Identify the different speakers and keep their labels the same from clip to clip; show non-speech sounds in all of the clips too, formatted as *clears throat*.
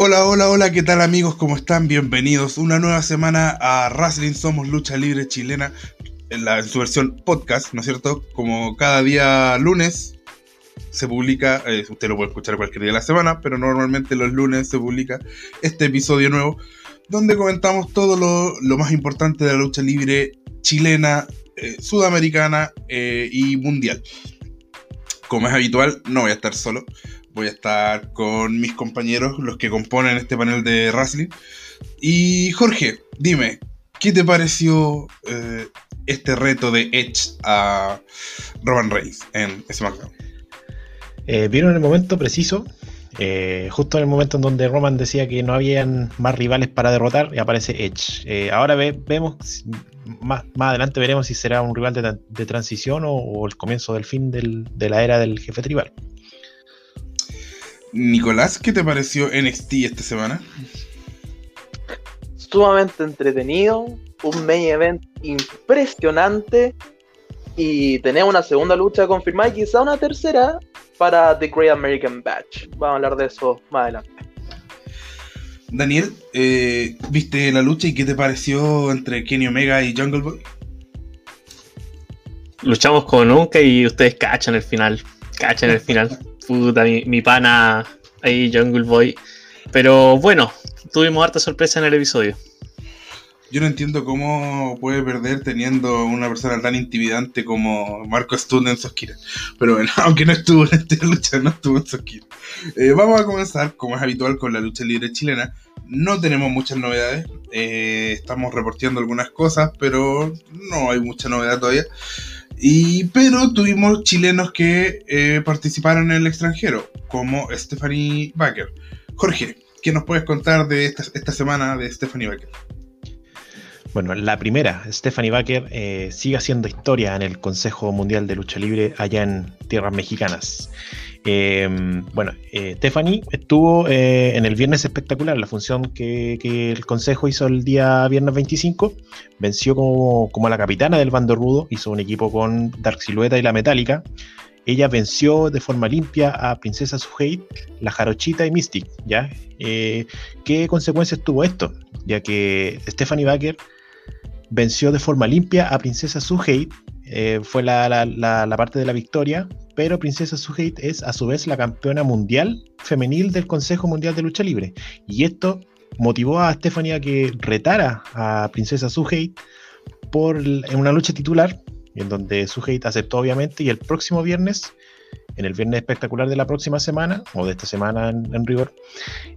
Speaker 1: Hola, hola, hola, ¿qué tal amigos? ¿Cómo están? Bienvenidos una nueva semana a Wrestling Somos Lucha Libre Chilena en, la, su versión podcast, ¿no es cierto? Como cada día lunes se publica, eh, usted lo puede escuchar cualquier día de la semana, pero normalmente los lunes se publica este episodio nuevo donde comentamos todo lo, lo más importante de la lucha libre chilena, eh, sudamericana eh, y mundial. Como es habitual, no voy a estar solo voy a estar con mis compañeros, los que componen este panel de wrestling. Y Jorge, dime, ¿qué te pareció eh, este reto de Edge a Roman Reigns en SmackDown?
Speaker 2: Eh, Vieron el momento preciso, eh, justo en el momento en donde Roman decía que no habían más rivales para derrotar, y aparece Edge. ahora vemos, más, más, adelante veremos si será un rival de, transición o, el comienzo del fin de la era del jefe tribal.
Speaker 1: Nicolás, ¿qué te pareció NXT esta semana?
Speaker 3: Sumamente entretenido, un main event impresionante y tenemos una segunda lucha confirmada y quizá una tercera para The Great American Batch. Vamos a hablar de eso más adelante.
Speaker 1: Daniel, eh, ¿viste la lucha y qué te pareció entre Kenny Omega y Jungle Boy?
Speaker 4: Luchamos como nunca y ustedes cachan el final. Cachan el final. *laughs* puta, mi, pana ahí, Jungle Boy. Pero bueno, tuvimos harta sorpresa en el episodio.
Speaker 1: Yo no entiendo cómo puede perder teniendo una persona tan intimidante como Marco Stund en Soskira. Pero bueno, *laughs* aunque no estuvo en esta lucha, no estuvo en Soskira. Eh, vamos a comenzar, como es habitual, con la lucha libre chilena. No tenemos muchas novedades. Eh, estamos reportando algunas cosas, pero no hay mucha novedad todavía. Y, pero tuvimos chilenos que eh, participaron en el extranjero, como Stephanie Baker. Jorge, ¿qué nos puedes contar de esta, esta semana de Stephanie Baker?
Speaker 2: Bueno, la primera, Stephanie Baker, eh, sigue haciendo historia en el Consejo Mundial de Lucha Libre allá en tierras mexicanas. Em, bueno, eh, Stephanie estuvo eh, en el Viernes Espectacular, la función que, el Consejo hizo el día viernes 25. Venció como, como la capitana del bando rudo, hizo un equipo con Dark Silueta y la Metálica. Ella venció de forma limpia a Princesa Suhei, la Jarochita y Mystic. ¿ya? Eh, ¿Qué consecuencias tuvo esto? Ya que Stephanie Baker venció de forma limpia a Princesa Suhei, fue la, la, parte de la victoria, pero Princesa Suhei es a su vez la campeona mundial femenil del Consejo Mundial de Lucha Libre. Y esto motivó a Stephanie a que retara a Princesa Suhei por, en una lucha titular, en donde Suhei aceptó obviamente, y el próximo viernes, en el viernes espectacular de la próxima semana, o de esta semana en, rigor,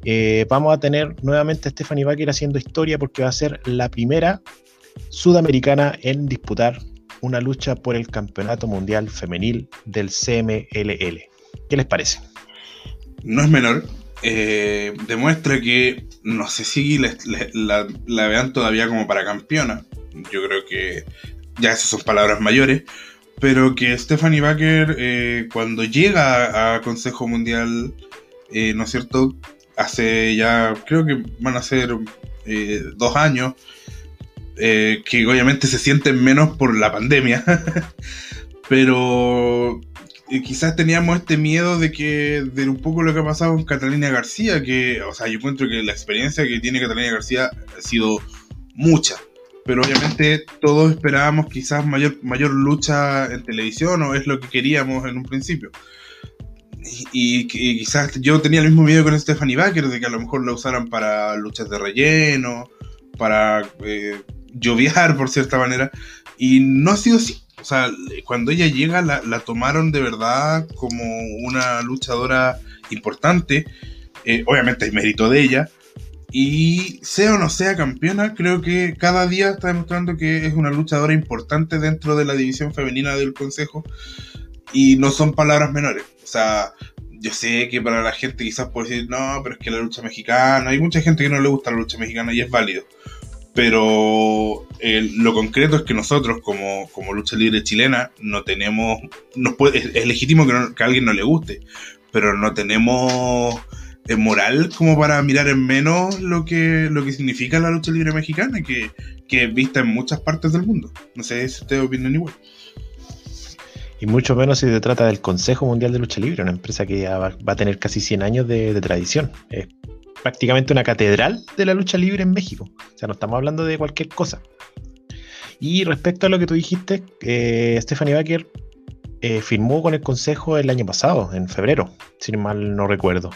Speaker 2: eh, vamos a tener nuevamente a Stephanie Baker haciendo historia porque va a ser la primera sudamericana en disputar una lucha por el Campeonato Mundial Femenil del CMLL. ¿Qué les parece?
Speaker 1: No es menor. Eh, demuestra que no sé si la, vean todavía como para campeona. Yo creo que ya esas son palabras mayores. Pero que Stephanie Baker, eh, cuando llega a Consejo Mundial, eh, ¿no es cierto? Hace ya, creo que van a ser dos años, eh, que obviamente se sienten menos por la pandemia, *laughs* pero eh, quizás teníamos este miedo de que de un poco lo que ha pasado con Catalina García, que, o sea, yo encuentro que la experiencia que tiene Catalina García ha sido mucha, pero obviamente todos esperábamos quizás mayor, mayor lucha en televisión, o es lo que queríamos en un principio. Y, quizás yo tenía el mismo miedo con Stephanie Baker, de que a lo mejor la usaran para luchas de relleno, para eh, lloviar, por cierta manera, y no ha sido así. O sea, cuando ella llega la, tomaron de verdad como una luchadora importante. Eh, obviamente hay mérito de ella. Y sea o no sea campeona, creo que cada día está demostrando que es una luchadora importante dentro de la división femenina del Consejo. Y no son palabras menores. O sea, yo sé que para la gente quizás puede decir, no, pero es que la lucha mexicana, hay mucha gente que no le gusta la lucha mexicana y es válido pero lo concreto es que nosotros como, lucha libre chilena no tenemos, nos puede, es, legítimo que, a alguien no le guste, pero no tenemos eh, moral como para mirar en menos lo que, lo que significa la lucha libre mexicana, que, que es vista en muchas partes del mundo. No sé si ustedes opinan igual.
Speaker 2: Y mucho menos si se trata del Consejo Mundial de Lucha Libre, una empresa que va, a tener casi 100 años de, tradición. Prácticamente una catedral de la lucha libre en México. O sea, no estamos hablando de cualquier cosa. Y respecto a lo que tú dijiste, eh, Stephanie Baker eh, firmó con el Consejo el año pasado, en febrero, si mal no recuerdo.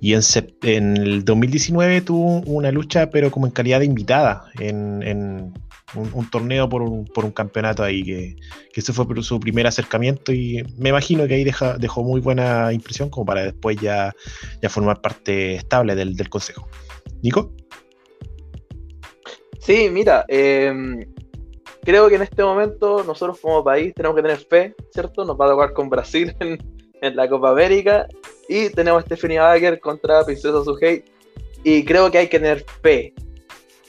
Speaker 2: Y en, en el 2019 tuvo una lucha, pero como en calidad de invitada, en, un, torneo por un, por un, campeonato ahí, que, que ese fue su primer acercamiento y me imagino que ahí dejó muy buena impresión como para después ya, ya formar parte estable del, del Consejo. Nico.
Speaker 3: Sí, mira, eh, creo que en este momento nosotros como país tenemos que tener fe, ¿cierto? Nos va a tocar con Brasil *laughs* en, la Copa América y tenemos a Stephanie Baker contra Princesa Suhei y creo que hay que tener fe.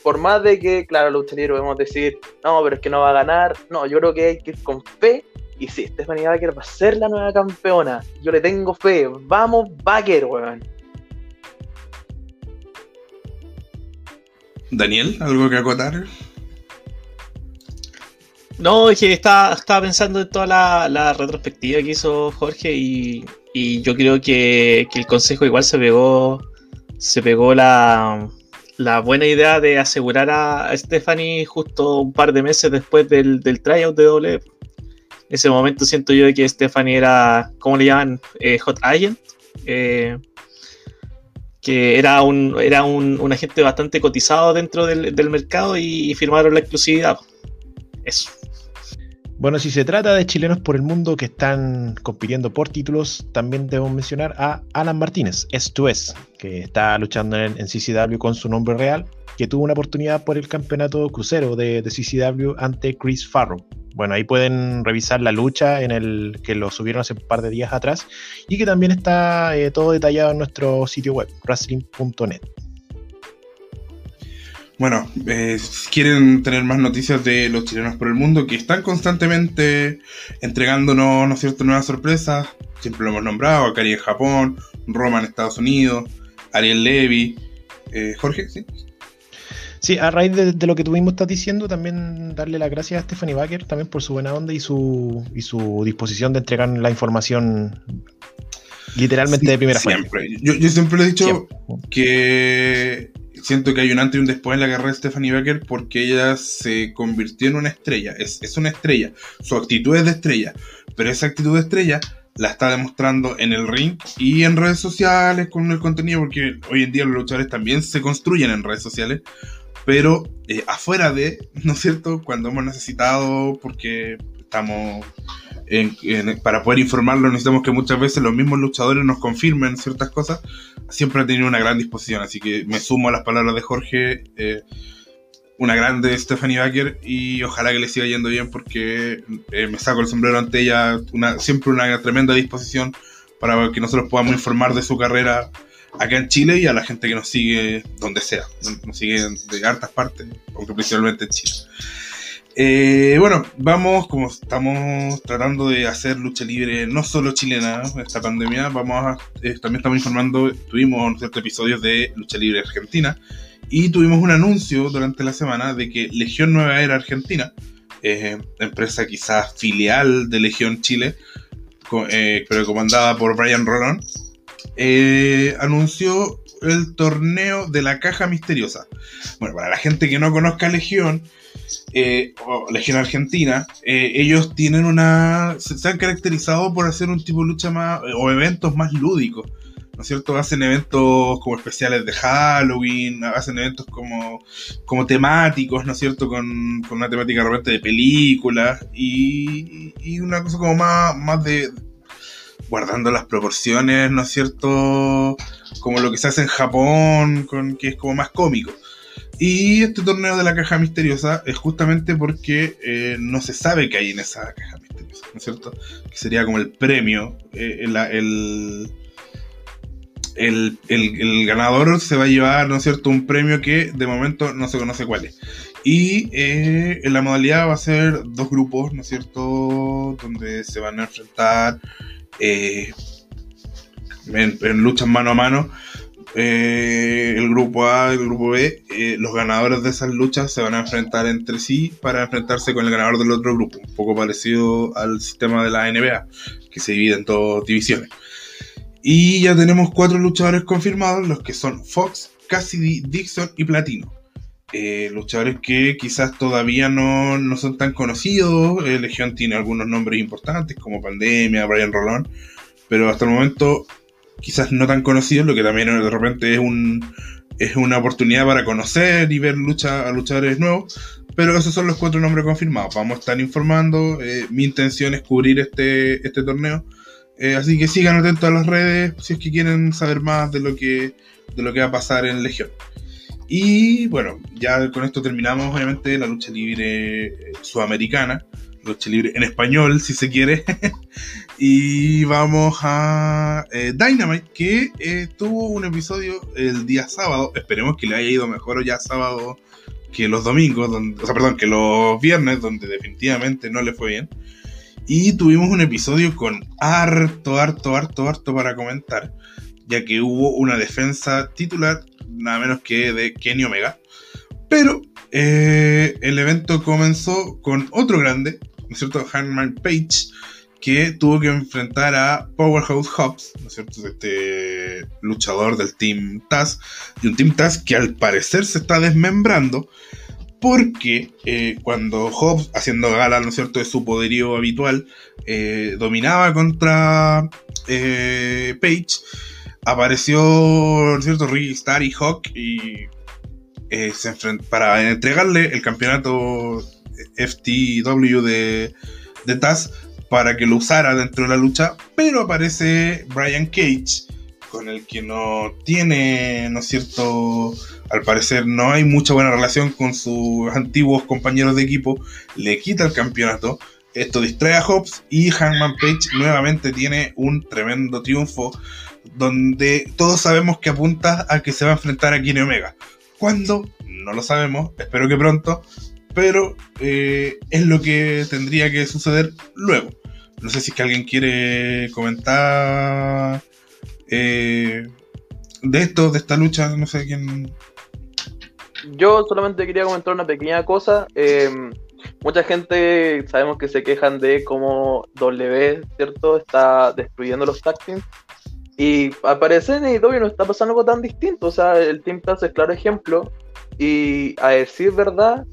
Speaker 3: Por más de que, claro, lucha libre podemos decir, no, pero es que no va a ganar. No, yo creo que hay que ir con fe. Y sí, Stephanie Baker va a ser la nueva campeona. Yo le tengo fe. Vamos, Baker, weón.
Speaker 1: Daniel, ¿algo que acotar?
Speaker 4: No, es que estaba, pensando en toda la, retrospectiva que hizo Jorge y, yo creo que, el consejo igual se pegó se pegó la, buena idea de asegurar a Stephanie justo un par de meses después del, del tryout de doble. En ese momento siento yo que Stephanie era, ¿cómo le llaman? Eh, hot Agent. Eh, que era un, era un, agente bastante cotizado dentro del, del mercado y firmaron la exclusividad. Eso.
Speaker 2: Bueno, si se trata de chilenos por el mundo que están compitiendo por títulos, también debemos mencionar a Alan Martínez, S2S, que está luchando en, CCW con su nombre real, que tuvo una oportunidad por el campeonato crucero de, CCW ante Chris Farrow. Bueno, ahí pueden revisar la lucha en el que lo subieron hace un par de días atrás y que también está eh, todo detallado en nuestro sitio web, wrestling.net.
Speaker 1: Bueno, eh, si quieren tener más noticias de los chilenos por el mundo, que están constantemente entregándonos, ¿no es cierto?, nuevas sorpresas. Siempre lo hemos nombrado, Akari en Japón, Roma en Estados Unidos, Ariel Levy. Eh, Jorge, ¿sí?
Speaker 2: Sí, a raíz de, lo que tú mismo estás diciendo, también darle las gracias a Stephanie Baker también por su buena onda y su, y su disposición de entregar la información literalmente de primera
Speaker 1: siempre. Yo, yo, siempre le he dicho que siento que hay un antes y un después en la carrera de Stephanie Becker porque ella se convirtió en una estrella. Es, una estrella. Su actitud es de estrella. Pero esa actitud de estrella la está demostrando en el ring y en redes sociales con el contenido, porque hoy en día los luchadores también se construyen en redes sociales, pero eh, afuera de, ¿no es cierto? Cuando hemos necesitado, porque estamos para poder informarlo necesitamos que muchas veces los mismos luchadores nos confirmen ciertas cosas. Siempre ha tenido una gran disposición, así que me sumo a las palabras de Jorge. Eh, una grande Stephanie Baker y ojalá que le siga yendo bien porque eh, me saco el sombrero ante ella, una, siempre una tremenda disposición para que nosotros podamos informar de su carrera acá en Chile y a la gente que nos sigue donde sea, nos sigue de hartas partes, aunque principalmente en Chile. Eh, bueno, vamos, como estamos tratando de hacer lucha libre no solo chilena esta pandemia, vamos a, eh, también estamos informando, tuvimos ciertos episodios de lucha libre argentina y tuvimos un anuncio durante la semana de que Legión Nueva Era Argentina, eh, empresa quizás filial de Legión Chile, pero comandada por Brian Rolón, anunció el torneo de la caja misteriosa. Bueno, para la gente que no conozca Legión, eh, o Legión Argentina, eh, ellos tienen una. Se, han caracterizado por hacer un tipo de lucha más. o eventos más lúdicos. ¿No es cierto? Hacen eventos como especiales de Halloween, hacen eventos como, como temáticos, ¿no es cierto? Con, con una temática realmente de películas y, y una cosa como más, más de, guardando las proporciones, ¿no es cierto? Como lo que se hace en Japón, con, que es como más cómico. Y este torneo de la caja misteriosa es justamente porque eh, no se sabe qué hay en esa caja misteriosa, ¿no es cierto? Que sería como el premio, eh, el, el, ganador se va a llevar, ¿no es cierto?, un premio que de momento no se conoce cuál es. Y eh, en la modalidad va a ser dos grupos, ¿no es cierto?, donde se van a enfrentar en, en luchas mano a mano eh, el grupo A y el grupo B, eh, los ganadores de esas luchas se van a enfrentar entre sí para enfrentarse con el ganador del otro grupo, un poco parecido al sistema de la NBA, que se divide en dos divisiones. Y ya tenemos cuatro luchadores confirmados, los que son Fox, Cassidy, Dixon y Platino. Eh, luchadores que quizás todavía no, no son tan conocidos. Legión tiene algunos nombres importantes como Pandemia, Brian Rolón, pero hasta el momento quizás no tan conocidos, lo que también de repente es un es una oportunidad para conocer y ver lucha a luchadores nuevos. Pero esos son los cuatro nombres confirmados. Vamos a estar informando. Eh, mi intención es cubrir este, este torneo. así que sigan atentos a las redes si es que quieren saber más de lo que, de lo que va a pasar en Legión. Y bueno, ya con esto terminamos obviamente la lucha libre eh, sudamericana, lucha libre en español si se quiere. *laughs* y vamos a eh, Dynamite que eh, tuvo un episodio el día sábado, esperemos que le haya ido mejor ya sábado que los domingos, o sea, perdón, que los viernes, donde definitivamente no le fue bien. Y tuvimos un episodio con harto, harto, harto, harto para comentar, ya que hubo una defensa titular nada menos que de Kenny Omega. Pero eh, el evento comenzó con otro grande, ¿no es cierto? Hangman Page, que tuvo que enfrentar a Powerhouse Hobbs, ¿no es cierto? Este luchador del Team Taz, y un Team Taz que al parecer se está desmembrando. Porque eh, cuando Hobbs, haciendo gala, ¿no es cierto?, de su poderío habitual, eh, dominaba contra Page, apareció, ¿cierto? Ricky Star y Hawk y eh, se para entregarle el campeonato FTW de, de Taz para que lo usara dentro de la lucha, pero aparece Brian Cage, con el que no tiene, ¿no es cierto? Al parecer no hay mucha buena relación con sus antiguos compañeros de equipo, le quita el campeonato, esto distrae a Hobbs y Hangman Page nuevamente tiene un tremendo triunfo donde todos sabemos que apunta a que se va a enfrentar a Kenny Omega. ¿Cuándo? No lo sabemos, espero que pronto, pero eh, es lo que tendría que suceder luego. No sé si es que alguien quiere comentar eh, de esto, de esta lucha, no sé quién.
Speaker 3: Yo solamente quería comentar una pequeña cosa. Eh, mucha gente sabemos que se quejan de cómo W, ¿cierto? Está destruyendo los tag y al parecer en AEW no está pasando algo tan distinto. O sea, el Team Taz es claro ejemplo. Y a decir verdad,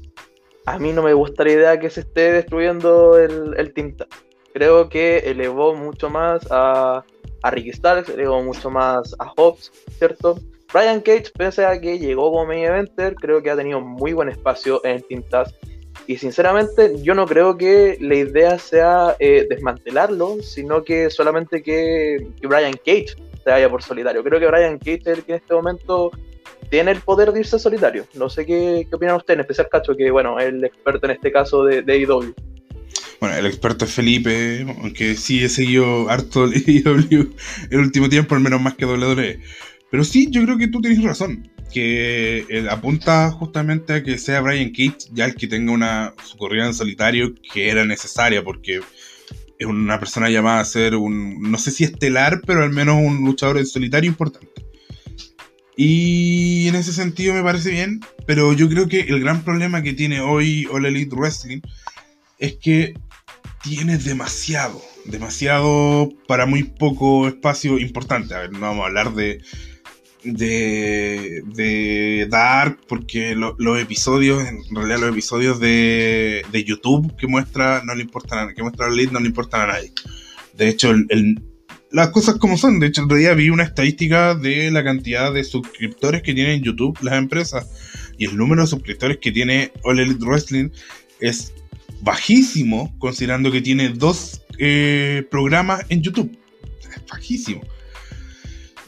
Speaker 3: a mí no me gusta la idea que se esté destruyendo el, el Team Taz. Creo que elevó mucho más a, a Ricky Starks, elevó mucho más a Hobbs, ¿cierto? Brian Cage, pese a que llegó como main eventer, creo que ha tenido muy buen espacio en Taz. Y sinceramente yo no creo que la idea sea eh, desmantelarlo, sino que solamente que, Brian Cage se vaya por solitario. Creo que Brian Cage es el que en este momento tiene el poder de irse solitario. No sé qué, opinan ustedes, en especial Cacho, que bueno, es el experto en este caso de, de AEW.
Speaker 1: Bueno, el experto es Felipe, aunque sí he seguido harto el *laughs* AEW el último tiempo, al menos más que WWE. Pero sí, yo creo que tú tienes razón que eh, apunta justamente a que sea Brian Cage ya el que tenga una su corrida en solitario que era necesaria porque es una persona llamada a ser un no sé si estelar pero al menos un luchador en solitario importante y en ese sentido me parece bien pero yo creo que el gran problema que tiene hoy All Elite Wrestling es que tiene demasiado demasiado para muy poco espacio importante a ver no vamos a hablar de de, de Dark, porque los episodios, en realidad los episodios de, de, YouTube que muestra, no le importan a, que muestra no le importan a nadie. De hecho, las cosas como son, de hecho, el otro día vi una estadística de la cantidad de suscriptores que tienen en YouTube las empresas y el número de suscriptores que tiene All Elite Wrestling es bajísimo, considerando que tiene dos eh, programas en YouTube. Es bajísimo.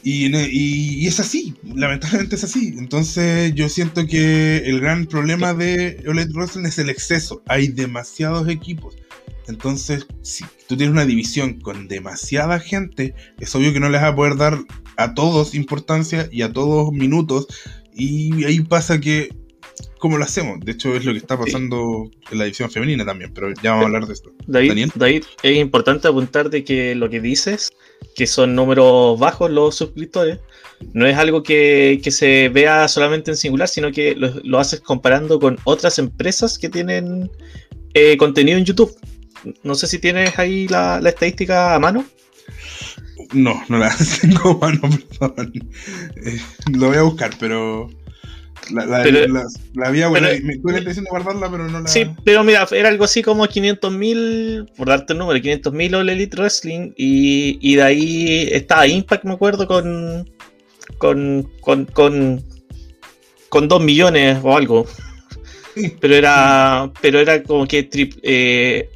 Speaker 1: Y, es así, lamentablemente es así. Entonces yo siento que el gran problema de OLED Wrestling es el exceso. Hay demasiados equipos. Entonces, si tú tienes una división con demasiada gente, es obvio que no les va a poder dar a todos importancia y a todos minutos. Y ahí pasa que, ¿cómo lo hacemos? De hecho, es lo que está pasando en la división femenina también, pero ya vamos a hablar de esto.
Speaker 4: David, David, es importante apuntar de que lo que dices que son números bajos los suscriptores, no es algo que, se vea solamente en singular, sino que lo, haces comparando con otras empresas que tienen eh, contenido en YouTube. No sé si tienes ahí la, estadística a mano.
Speaker 1: No, no la *laughs* tengo mano, perdón. Eh, lo voy a buscar, pero. La, la,
Speaker 4: Pero-
Speaker 1: la, la había,
Speaker 4: pero-
Speaker 1: me tuve la intención de guardarla, pero no la.
Speaker 4: Sí, pero mira, era algo así como 500.000, por darte el número, 500.000 All Elite Wrestling. Y, y de ahí estaba Impact, me acuerdo, con. con. con. con, con 2 millones o algo.
Speaker 1: Sí.
Speaker 4: Pero era. Pero era como que trip- eh,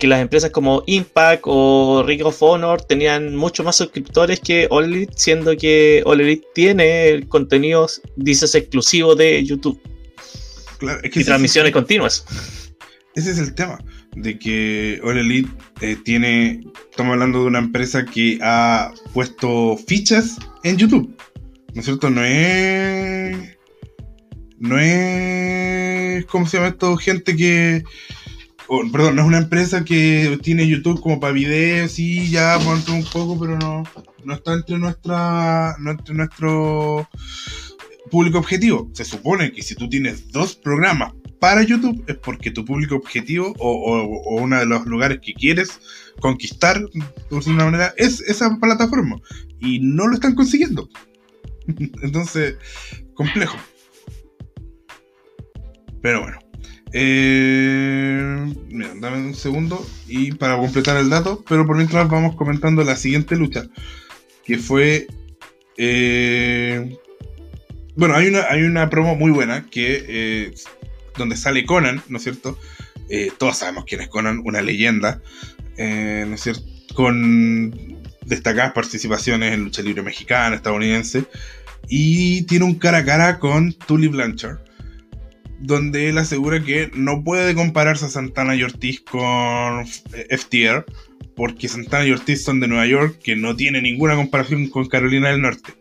Speaker 4: que las empresas como Impact o Ring of Honor tenían mucho más suscriptores que All Elite, siendo que All Elite tiene contenidos, dices, exclusivos de YouTube
Speaker 1: Claro, es que
Speaker 4: y transmisiones continuas.
Speaker 1: Ese es el tema, de que All Elite eh, tiene, estamos hablando de una empresa que ha puesto fichas en YouTube, ¿no es cierto? No es, no es, ¿cómo se llama esto? Gente que, perdón, no es una empresa que tiene YouTube como para videos y ya, ponte un poco, pero no, no está entre nuestra, no entre nuestro público objetivo. Se supone que si tú tienes dos programas para YouTube es porque tu público objetivo o, o- uno de los lugares que quieres conquistar, por una manera, es esa plataforma. Y no lo están consiguiendo. *laughs* Entonces, complejo. Pero bueno. Eh, mira, dame un segundo y para completar el dato, pero por mientras vamos comentando la siguiente lucha, que fue... eh, bueno, hay una, hay una promo muy buena que eh, donde sale Conan, ¿no es cierto? Eh, todos sabemos quién es Conan, una leyenda, ¿no es cierto? Con destacadas participaciones en lucha libre mexicana, estadounidense, y tiene un cara a cara con Tully Blanchard, donde él asegura que no puede compararse a Santana y Ortiz con FTR, porque Santana y Ortiz son de Nueva York, que no tiene ninguna comparación con Carolina del Norte.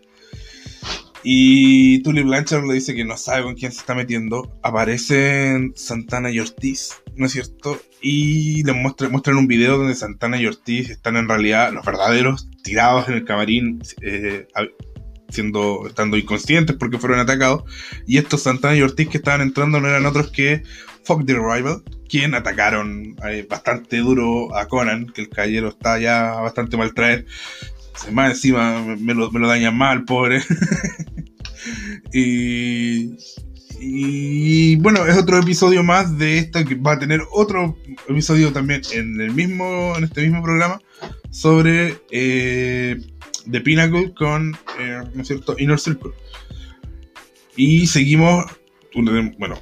Speaker 1: Y Tully Blanchard le dice que no sabe con quién se está metiendo. Aparecen Santana y Ortiz, ¿no es cierto? Y le muestra- muestran un video donde Santana y Ortiz están en realidad los verdaderos tirados en el camarín, eh, siendo, estando inconscientes porque fueron atacados. Y estos Santana y Ortiz que estaban entrando no eran otros que Fuck the Rival, quien atacaron eh, bastante duro a Conan, que el caballero está ya bastante mal traer. Más encima me, lo, me lo dañan mal, pobre. *laughs* y, y bueno, es otro episodio más de esta que va a tener otro episodio también en el mismo, en este mismo programa sobre eh, The Pinnacle con, eh, ¿no es cierto?, Inner Circle. Y seguimos, bueno,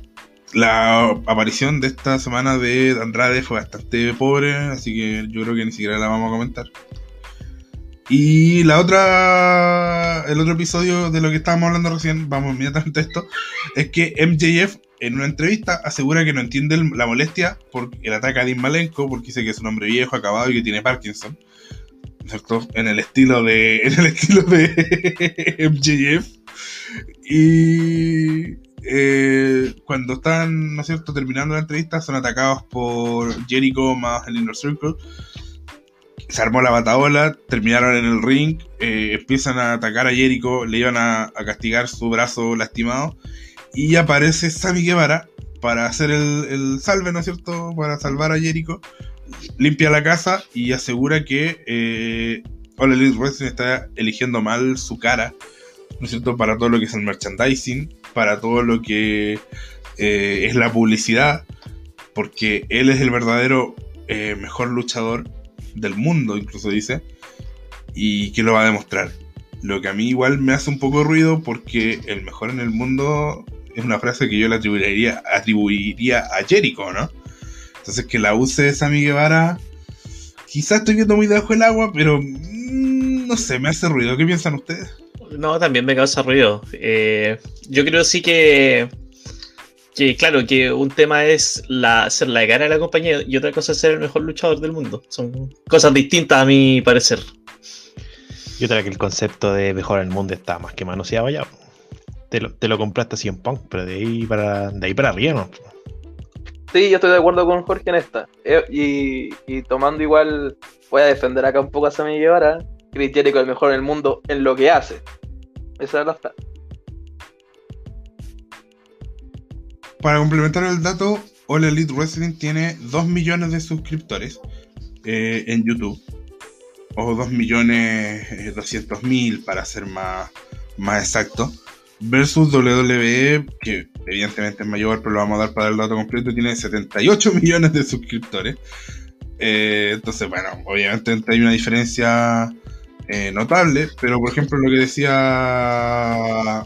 Speaker 1: la aparición de esta semana de Andrade fue bastante pobre, así que yo creo que ni siquiera la vamos a comentar. Y la otra, el otro episodio de lo que estábamos hablando recién, vamos inmediatamente a esto, es que MJF en una entrevista asegura que no entiende la molestia por el ataque a Dean Malenko, porque dice que es un hombre viejo, acabado y que tiene Parkinson. En el estilo de. *laughs* En el estilo de MJF. Y eh, cuando están, ¿no es cierto?, terminando la entrevista, son atacados por Jericho más el Inner Circle. Se armó la bataola, terminaron en el ring, eh, empiezan a atacar a Jericho, le iban a, a castigar su brazo lastimado. Y aparece Sammy Guevara para hacer el, el salve, ¿no es cierto?, para salvar a Jericho. Limpia la casa y asegura que eh, All Elite está eligiendo mal su cara ¿no es cierto? Para todo lo que es el merchandising, para todo lo que eh, es la publicidad, porque él es el verdadero eh, mejor luchador del mundo, incluso dice, y que lo va a demostrar. Lo que a mí igual me hace un poco ruido porque el mejor en el mundo es una frase que yo le atribuiría, atribuiría a Jericho, ¿no? Entonces que la use Sammy Guevara, quizás estoy viendo muy debajo del agua, pero mm, no sé, me hace ruido. ¿Qué piensan ustedes?
Speaker 4: No, también me causa ruido. Eh, yo creo sí que, que, claro, que un tema es la, ser la cara de la compañía y otra cosa es ser el mejor luchador del mundo. Son cosas distintas a mi parecer.
Speaker 2: Yo creo que el concepto de mejor el mundo está más que manoseado ya. Te lo, te lo compraste así en punk, pero de ahí para, de ahí para arriba, ¿no?
Speaker 3: Sí, yo estoy de acuerdo con Jorge en esta. Eh, y, y tomando igual, voy a defender acá un poco a Sammy Guevara. Chris Jericho es el mejor en el mundo en lo que hace. Esa es la frase.
Speaker 1: Para complementar el dato, All Elite Wrestling tiene 2 millones de suscriptores eh, en YouTube. o 2 millones eh, 200 mil para ser más, más exacto, versus WWE, que evidentemente es mayor, pero lo vamos a dar para el dato completo, tiene 78 *laughs* millones de suscriptores. Eh, entonces, bueno, obviamente hay una diferencia eh, notable, pero por ejemplo lo que decía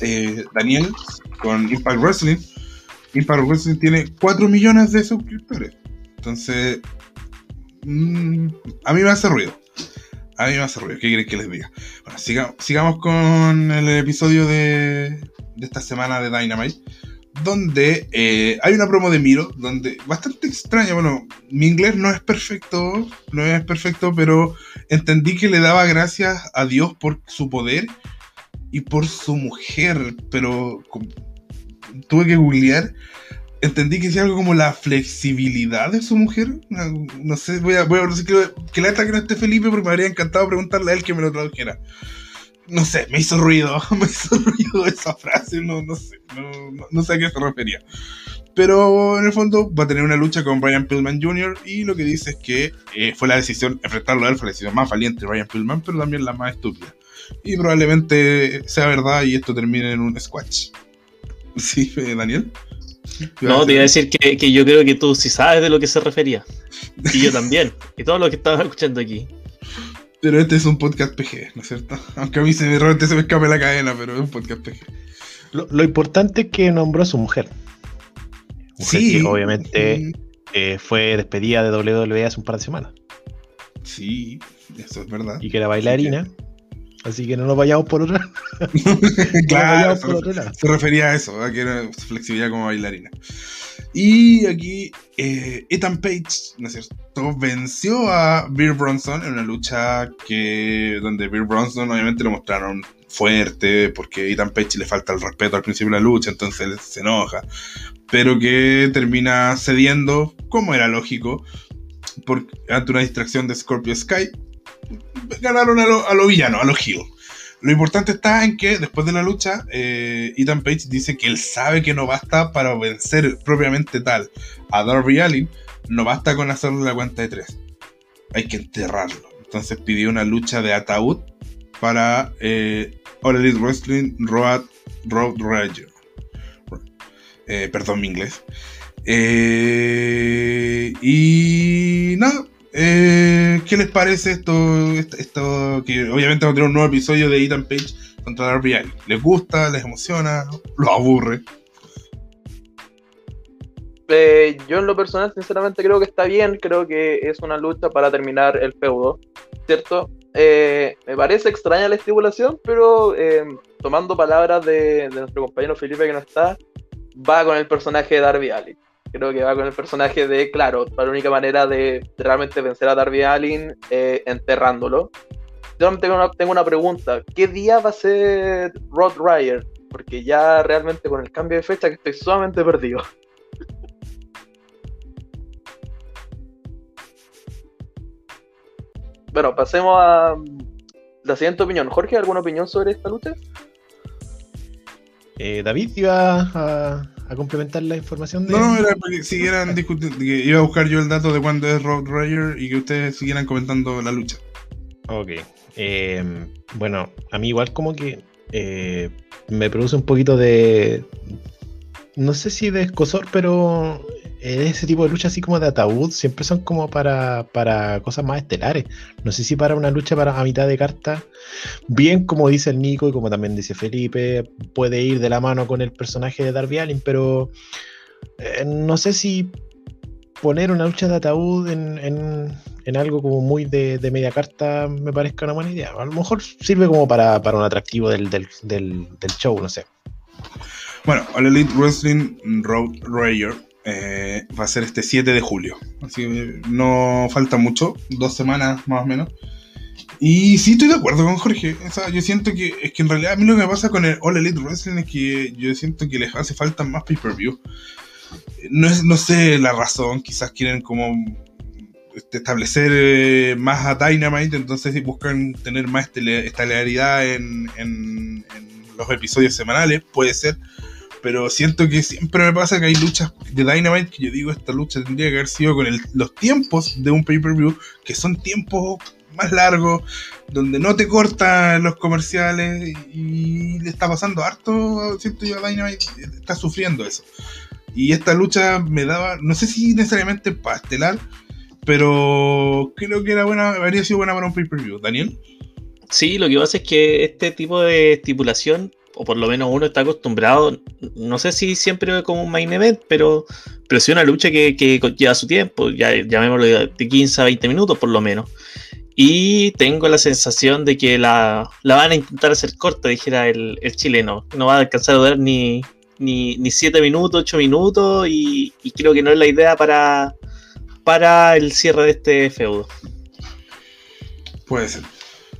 Speaker 1: eh, Daniel con Impact Wrestling, Impact Wrestling tiene 4 millones de suscriptores. Entonces, mm, a mí me hace ruido. A mí me hace ruido. ¿Qué quieren que les diga? Bueno, siga- sigamos con el episodio de, de esta semana de Dynamite. Donde eh, hay una promo de Miro, donde bastante extraña. Bueno, mi inglés no es perfecto, no es perfecto, pero entendí que le daba gracias a Dios por su poder y por su mujer, pero tuve que googlear. Entendí que decía algo como la flexibilidad de su mujer. No, sé, voy a, voy a decir que, que la que no esté Felipe porque me habría encantado preguntarle a él que me lo tradujera. No sé, me hizo ruido, *laughs* me hizo ruido esa frase, no, no sé, no, no- no sé a qué se refería. Pero en el fondo va a tener una lucha con Brian Pillman Jr. y lo que dice es que eh, fue la decisión, enfrentarlo a él fue la decisión más valiente de Brian Pillman, pero también la más estúpida. Y probablemente sea verdad y esto termine en un squash. *laughs* Sí, eh, Daniel.
Speaker 4: No, te iba a decir que, que yo creo que tú sí sabes de lo que se refería. Y yo también. Y todos los que estaban escuchando aquí.
Speaker 1: Pero este es un podcast PG, ¿no es cierto? Aunque a mí se me, realmente se me escape la cadena, pero es un podcast PG.
Speaker 2: Lo, lo importante es que nombró a su mujer. Mujer que obviamente
Speaker 1: Mm,
Speaker 2: eh, fue despedida de WWE hace un par de semanas.
Speaker 1: Sí, eso es verdad.
Speaker 2: Y que era bailarina. Así que no nos vayamos por otra. *laughs* *laughs*
Speaker 1: claro,
Speaker 2: por
Speaker 1: se refería a eso, a que era flexibilidad como bailarina. Y aquí eh, Ethan Page, ¿no es cierto? Venció a Beer Bronson en una lucha que donde Beer Bronson obviamente lo mostraron fuerte porque Ethan Page le falta el respeto al principio de la lucha, entonces él se enoja. Pero que termina cediendo, como era lógico, por, ante una distracción de Scorpio Sky. Ganaron a lo, a lo villano, a los heel. Lo importante está en que después de la lucha, eh, Ethan Page dice que él sabe que no basta para vencer propiamente tal a Darby Allin, no basta con hacerle la cuenta de tres. Hay que enterrarlo. Entonces pidió una lucha de ataúd para eh, All Elite Wrestling Road, Road Rager. Eh, perdón mi inglés. Eh, y nada, eh, ¿qué les parece esto, esto, que obviamente vamos a tener un nuevo episodio de Ethan Page contra Darby Allin? ¿Les gusta? ¿Les emociona? ¿Lo aburre?
Speaker 3: Eh, yo en lo personal, sinceramente, creo que está bien. Creo que es una lucha para terminar el feudo, ¿cierto? Eh, me parece extraña la estipulación, pero tomando palabras de, de nuestro compañero Felipe que no está, va con el personaje de Darby Allin. Creo que va con el personaje de, claro, la única manera de, realmente vencer a Darby Allin, eh, enterrándolo. Yo tengo una, tengo una pregunta. ¿Qué día va a ser Rod Ryer? Porque ya realmente con el cambio de fecha que estoy sumamente perdido. *laughs* Bueno, pasemos a la siguiente opinión. Jorge, ¿alguna opinión sobre esta lucha?
Speaker 2: Eh, David iba a, a complementar la información de.
Speaker 1: No, no, era para que siguieran discutiendo, que iba a buscar yo el dato de cuándo es Road Rager y que ustedes siguieran comentando la lucha.
Speaker 2: Ok. Eh, bueno, a mí igual como que eh, me produce un poquito de... No sé si de escosor, pero ese tipo de luchas así como de ataúd siempre son como para, para cosas más estelares. No sé si para una lucha para a mitad de carta, bien como dice el Nico y como también dice Felipe, puede ir de la mano con el personaje de Darby Allin, pero eh, no sé si poner una lucha de ataúd en, en, en algo como muy de, de, media carta me parezca una buena idea. A lo mejor sirve como para, para un atractivo del, del, del, del, show, no sé.
Speaker 1: Bueno, All Elite Wrestling Road Rager eh, va a ser este 7 de julio. Así que no falta mucho, dos semanas más o menos. Y sí estoy de acuerdo con Jorge. O sea, yo siento que es que en realidad a mí lo que me pasa con el All Elite Wrestling es que yo siento que les hace falta más pay-per-view. No, es, no sé la razón, quizás quieren como establecer eh, más a Dynamite, entonces buscan tener más estelaridad en, en, en, los episodios semanales, puede ser. Pero siento que siempre me pasa que hay luchas de Dynamite que yo digo, esta lucha tendría que haber sido con los tiempos de un pay-per-view, que son tiempos más largo, donde no te cortan los comerciales y le está pasando harto, siento yo, a Dynamite está sufriendo eso. Y esta lucha me daba, no sé si necesariamente pastelar, pero creo que era buena, habría sido buena para un pay-per-view. Daniel.
Speaker 4: Sí, lo que pasa es que este tipo de estipulación, o por lo menos uno está acostumbrado, no sé si siempre como un main event, pero, pero sí una lucha que, que lleva su tiempo, ya llamémoslo de 15 a 20 minutos por lo menos. Y tengo la sensación de que la, la van a intentar hacer corta, dijera el, el, chileno. No va a alcanzar a durar ni, ni, ni 7 minutos, 8 minutos, y, y creo que no es la idea para, para el cierre de este feudo.
Speaker 1: Puede ser.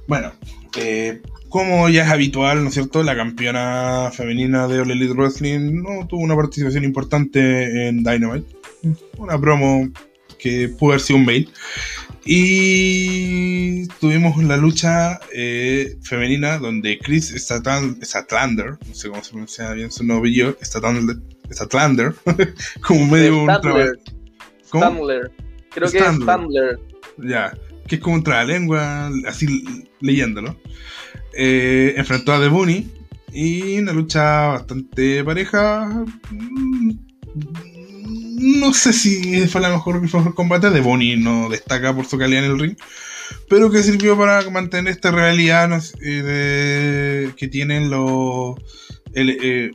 Speaker 1: Bueno, eh, como ya es habitual, ¿no es cierto? La campeona femenina de All Elite Wrestling no tuvo una participación importante en Dynamite. Una promo que pudo haber sido un mail. Y tuvimos la lucha eh, femenina donde Chris Statlander, no sé cómo se pronuncia bien su nombre, Statlander, Statlander *laughs* como medio un trabajo.
Speaker 3: Stambler. Creo que es Stambler.
Speaker 1: Ya, que es como un lengua así leyéndolo. Eh, enfrentó a The Bunny y una lucha bastante pareja. Mm, no sé si fue la mejor, mejor combate. The Bunny no destaca por su calidad en el ring. Pero que sirvió para mantener esta realidad eh, que tienen los el, eh,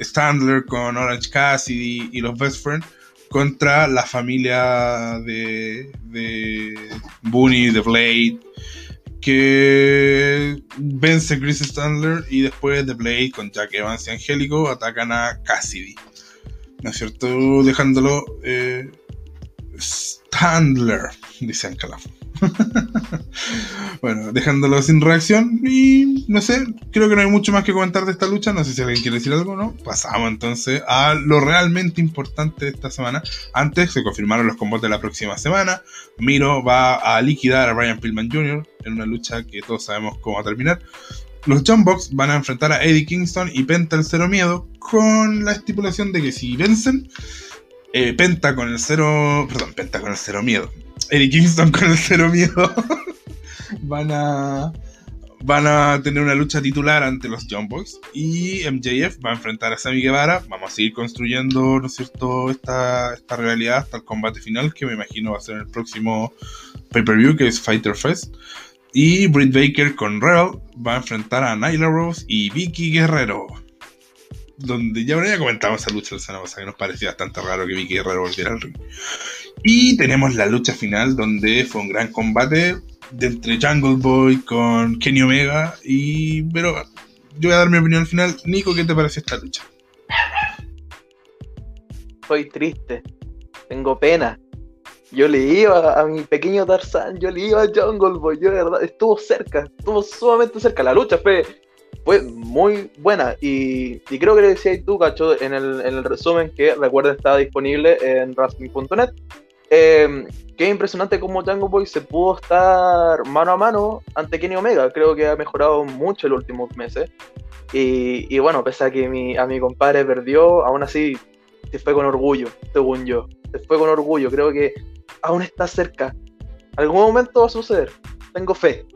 Speaker 1: Standler con Orange Cassidy y los Best Friends contra la familia de, de Booney, de Blade, que vence Chris Standler y después de Blade con Jack Evans y Angélico atacan a Cassidy. ¿No es cierto? Dejándolo eh, Standler, dice Ancalaf. *laughs* bueno, dejándolo sin reacción y no sé, creo que no hay mucho más que comentar de esta lucha, no sé si alguien quiere decir algo, ¿no? Pasamos entonces a lo realmente importante de esta semana. Antes se confirmaron los combates de la próxima semana. Miro va a liquidar a Brian Pillman Jr. en una lucha que todos sabemos cómo va a terminar. Los Jumbox van a enfrentar a Eddie Kingston y Penta el Cero Miedo con la estipulación de que si vencen, eh, Penta con el cero. Perdón, Penta con el cero miedo. Eddie Kingston con el cero miedo. *laughs* van a. Van a tener una lucha titular ante los John Boys. Y MJF va a enfrentar a Sammy Guevara. Vamos a seguir construyendo, ¿no es cierto?, esta, esta realidad hasta el combate final, que me imagino va a ser el próximo pay-per-view, que es Fighter Fest. Y Britt Baker con Real va a enfrentar a Nyla Rose y Vicky Guerrero donde ya, ya comentamos esa lucha la semana pasada que nos parecía bastante raro que Vicky Guerrero volviera al ring. Y tenemos la lucha final donde fue un gran combate de entre Jungle Boy con Kenny Omega y pero yo voy a dar mi opinión al final. Nico, ¿qué te parece esta lucha?
Speaker 3: Soy triste, tengo pena. Yo le iba a mi pequeño Tarzan, yo le iba a Jungle Boy, yo de verdad, estuvo cerca, estuvo sumamente cerca. La lucha fue fue muy buena. Y, creo que le decías tú, Cacho, en el, en el resumen que recuerda está disponible en wrestling.net. Eh, qué impresionante cómo Django Boy se pudo estar mano a mano ante Kenny Omega. Creo que ha mejorado mucho en los últimos meses. Y, y bueno, pese a que mi, a mi compadre perdió, aún así se fue con orgullo, según yo. Se fue con orgullo. Creo que aún está cerca. Algún momento va a suceder. Tengo fe.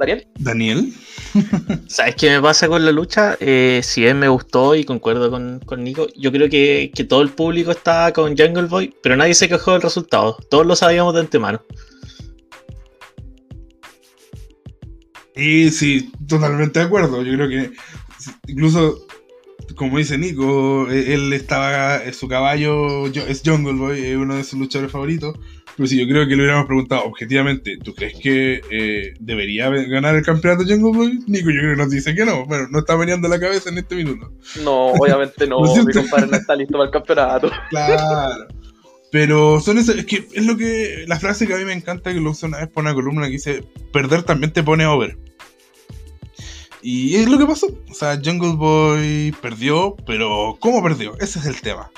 Speaker 3: Daniel.
Speaker 1: Daniel. *laughs*
Speaker 4: ¿Sabes qué me pasa con la lucha? Eh, si bien me gustó y concuerdo con, Nico, yo creo que, todo el público está con Jungle Boy, pero nadie se quejó del resultado. Todos lo sabíamos de antemano.
Speaker 1: Y sí, totalmente de acuerdo. Yo creo que incluso, como dice Nico, e, él estaba, su caballo es Jungle Boy, es uno de sus luchadores favoritos. Pero sí, yo creo que le hubiéramos preguntado objetivamente, ¿tú crees que eh, debería ganar el campeonato Jungle Boy? Nico, yo creo que nos dice que no. Bueno, no está veniendo la cabeza en este minuto.
Speaker 3: No, obviamente no. *laughs* mi compadre no está listo para el campeonato. *laughs*
Speaker 1: Claro. Pero son esas, es que es lo que, la frase que a mí me encanta que lo usa una vez por una columna que dice, perder también te pone over. Y es lo que pasó. O sea, Jungle Boy perdió, pero ¿cómo perdió? Ese es el tema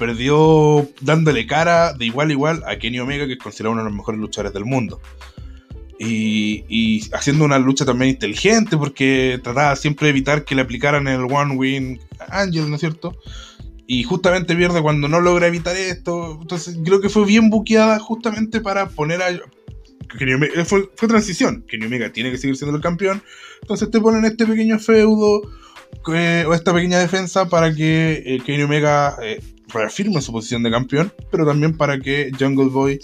Speaker 1: perdió dándole cara de igual a igual a Kenny Omega, que es considerado uno de los mejores luchadores del mundo. Y, haciendo una lucha también inteligente, porque trataba siempre de evitar que le aplicaran el One Win Angel, ¿no es cierto? Y justamente pierde cuando no logra evitar esto. Entonces creo que fue bien buqueada justamente para poner a, Omega- fue, transición. Kenny Omega tiene que seguir siendo el campeón. Entonces te ponen este pequeño feudo eh, o esta pequeña defensa para que eh, Kenny Omega eh, reafirme su posición de campeón, pero también para que Jungle Boy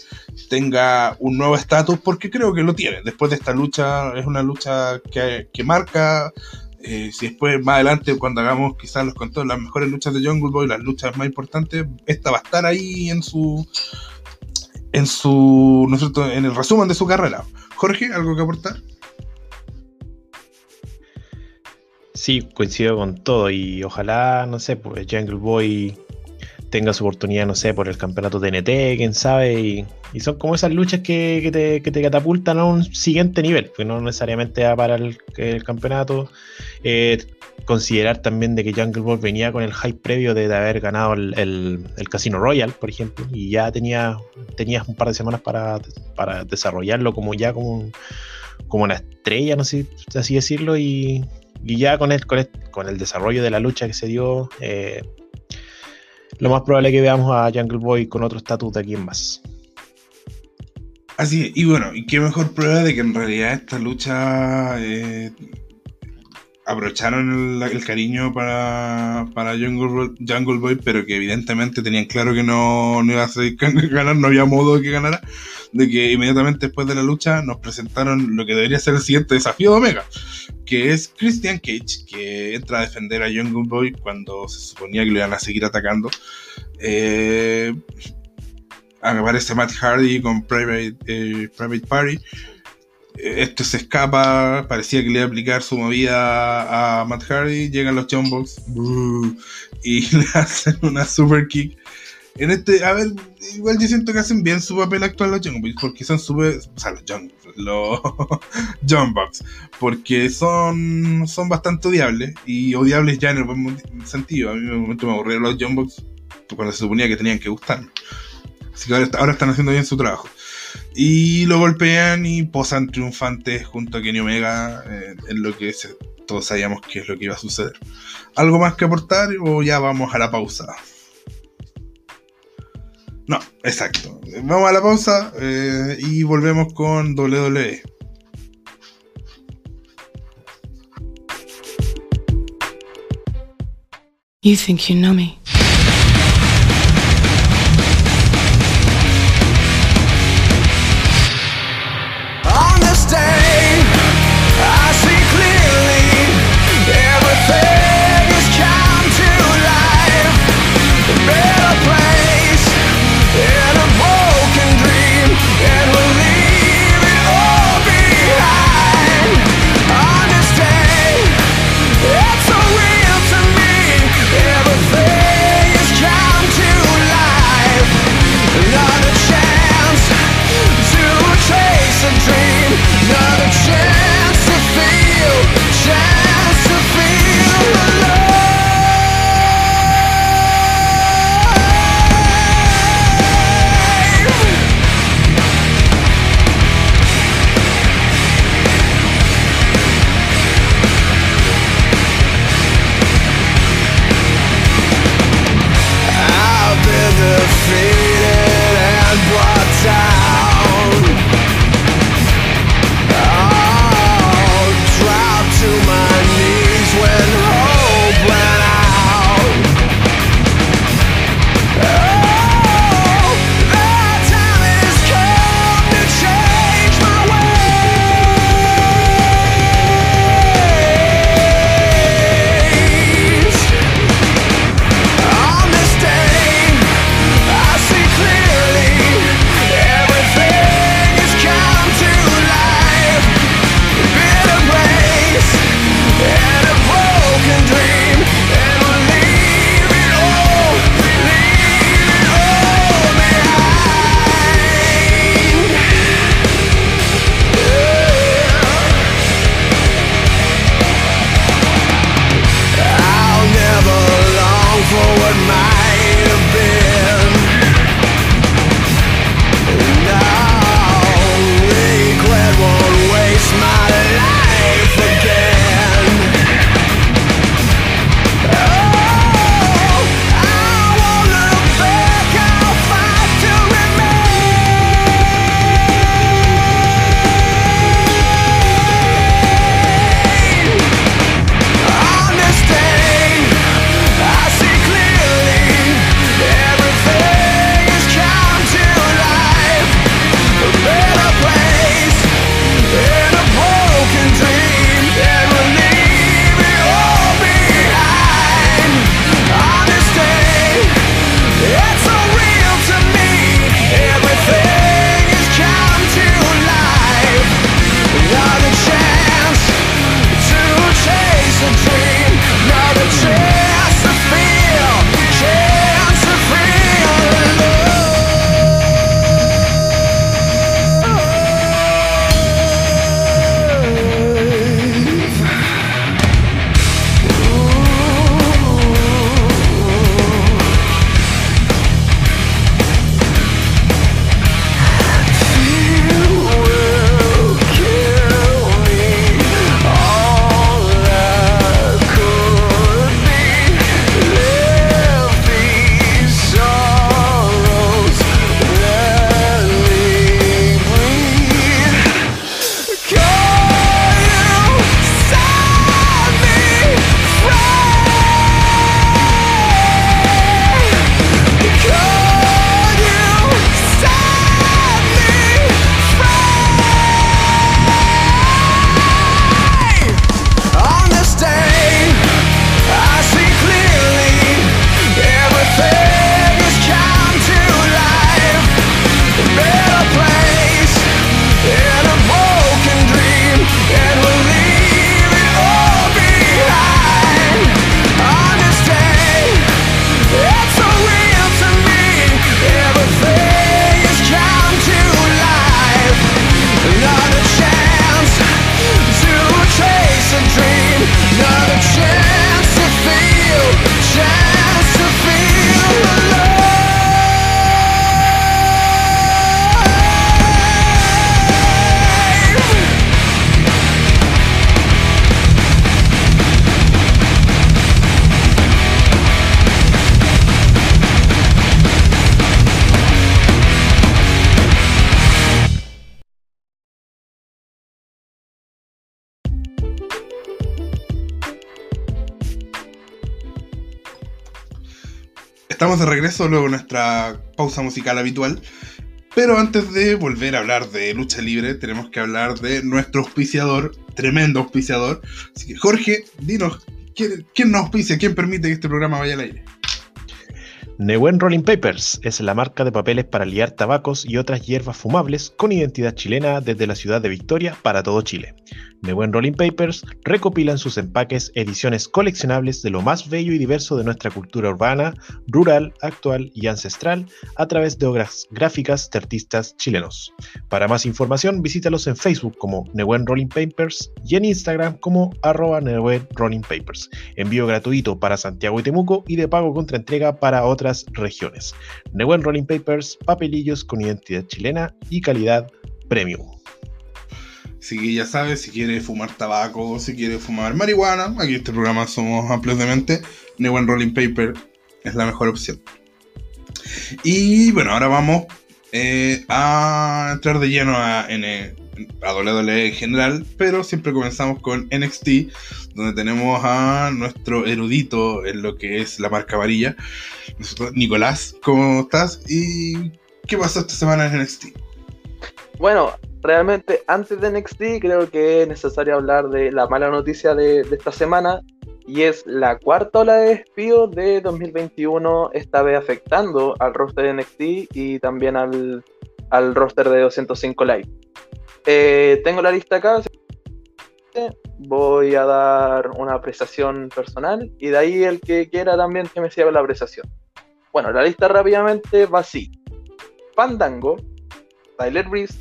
Speaker 1: tenga un nuevo estatus, porque creo que lo tiene. Después de esta lucha, es una lucha que, que marca. eh, si después, más adelante, cuando hagamos quizás los conteos, las mejores luchas de Jungle Boy, las luchas más importantes, esta va a estar ahí en su. En su. ¿no es cierto? En el resumen de su carrera. Jorge, ¿algo que aportar?
Speaker 2: Sí, coincido con todo y ojalá, no sé, pues Jungle Boy tenga su oportunidad, no sé, por el campeonato TNT, quién sabe, y, son como esas luchas que, te, que te catapultan a un siguiente nivel, que no necesariamente va para el, campeonato. Eh, considerar también de que Jungle Boy venía con el hype previo de, de haber ganado el, el- Casino Royal, por ejemplo, y ya tenía, tenías un par de semanas para, para desarrollarlo como ya como, como una estrella, no sé así decirlo, y, y ya con el, con, el, con el desarrollo de la lucha que se dio, eh, lo más probable es que veamos a Jungle Boy con otro estatus de aquí en más.
Speaker 1: Así es, y bueno, y qué mejor prueba de que en realidad esta lucha eh, aprovecharon el, el cariño para, para Jungle, Boy- pero que evidentemente tenían claro que no, no iba a *laughs* ganar, no había modo de que ganara, de que inmediatamente después de la lucha nos presentaron lo que debería ser el siguiente desafío de Omega, que es Christian Cage, que entra a defender a Jungle Boy cuando se suponía que lo iban a seguir atacando. Eh, aparece Matt Hardy con Private, eh, Private Party. Este se escapa, parecía que le iba a aplicar su movida a Matt Hardy. Llegan los Jumbox y *laughs* le hacen una super kick. En este, a ver, igual yo siento que hacen bien su papel actual los Bucks, porque son super, o sea, los Young, los *laughs* Bucks, porque son, son bastante odiables, y odiables ya en el buen sentido. A mí en un momento me aburrieron los Bucks cuando se suponía que tenían que gustarme. Así que ahora están haciendo bien su trabajo. Y lo golpean y posan triunfantes junto a Kenny Omega eh, en lo que todos sabíamos que es lo que iba a suceder. ¿Algo más que aportar o ya vamos a la pausa? No, exacto. Vamos a la pausa eh, y volvemos con. WWE.
Speaker 5: You think you know me.
Speaker 1: Regreso luego nuestra pausa musical habitual. Pero antes de volver a hablar de lucha libre, tenemos que hablar de nuestro auspiciador, tremendo auspiciador. Así que, Jorge, dinos, ¿quién, quién nos auspicia? ¿Quién permite que este programa vaya al aire?
Speaker 2: Neuen Rolling Papers es la marca de papeles para liar tabacos y otras hierbas fumables con identidad chilena desde la ciudad de Victoria para todo Chile. Neuen Rolling Papers recopila en sus empaques ediciones coleccionables de lo más bello y diverso de nuestra cultura urbana, rural, actual y ancestral a través de obras gráficas de artistas chilenos. Para más información visítalos en Facebook como Neuen Rolling Papers y en Instagram como arroba Rolling Papers. Envío gratuito para Santiago y Temuco y de pago contra entrega para otras regiones. Neuen Rolling Papers, papelillos con identidad chilena y calidad premium.
Speaker 1: Así que ya sabes, si quieres fumar tabaco, si quieres fumar marihuana, aquí en este programa somos amplios de mente. New One Rolling Paper es la mejor opción. Y bueno, ahora vamos eh, a entrar de lleno a, N- a WWE en general, pero siempre comenzamos con NXT, donde tenemos a nuestro erudito en lo que es la marca varilla, Nicolás, ¿cómo estás? ¿Y qué pasó esta semana en NXT?
Speaker 3: Bueno, realmente antes de NXT creo que es necesario hablar de la mala noticia de, esta semana y es la cuarta ola de despidos de 2021, esta vez afectando al roster de NXT y también al, al roster de 205 Live. Eh, tengo la lista acá, voy a dar una apreciación personal y de ahí el que quiera también que me siga la apreciación. Bueno, la lista rápidamente va así. Fandango, Tyler Breeze,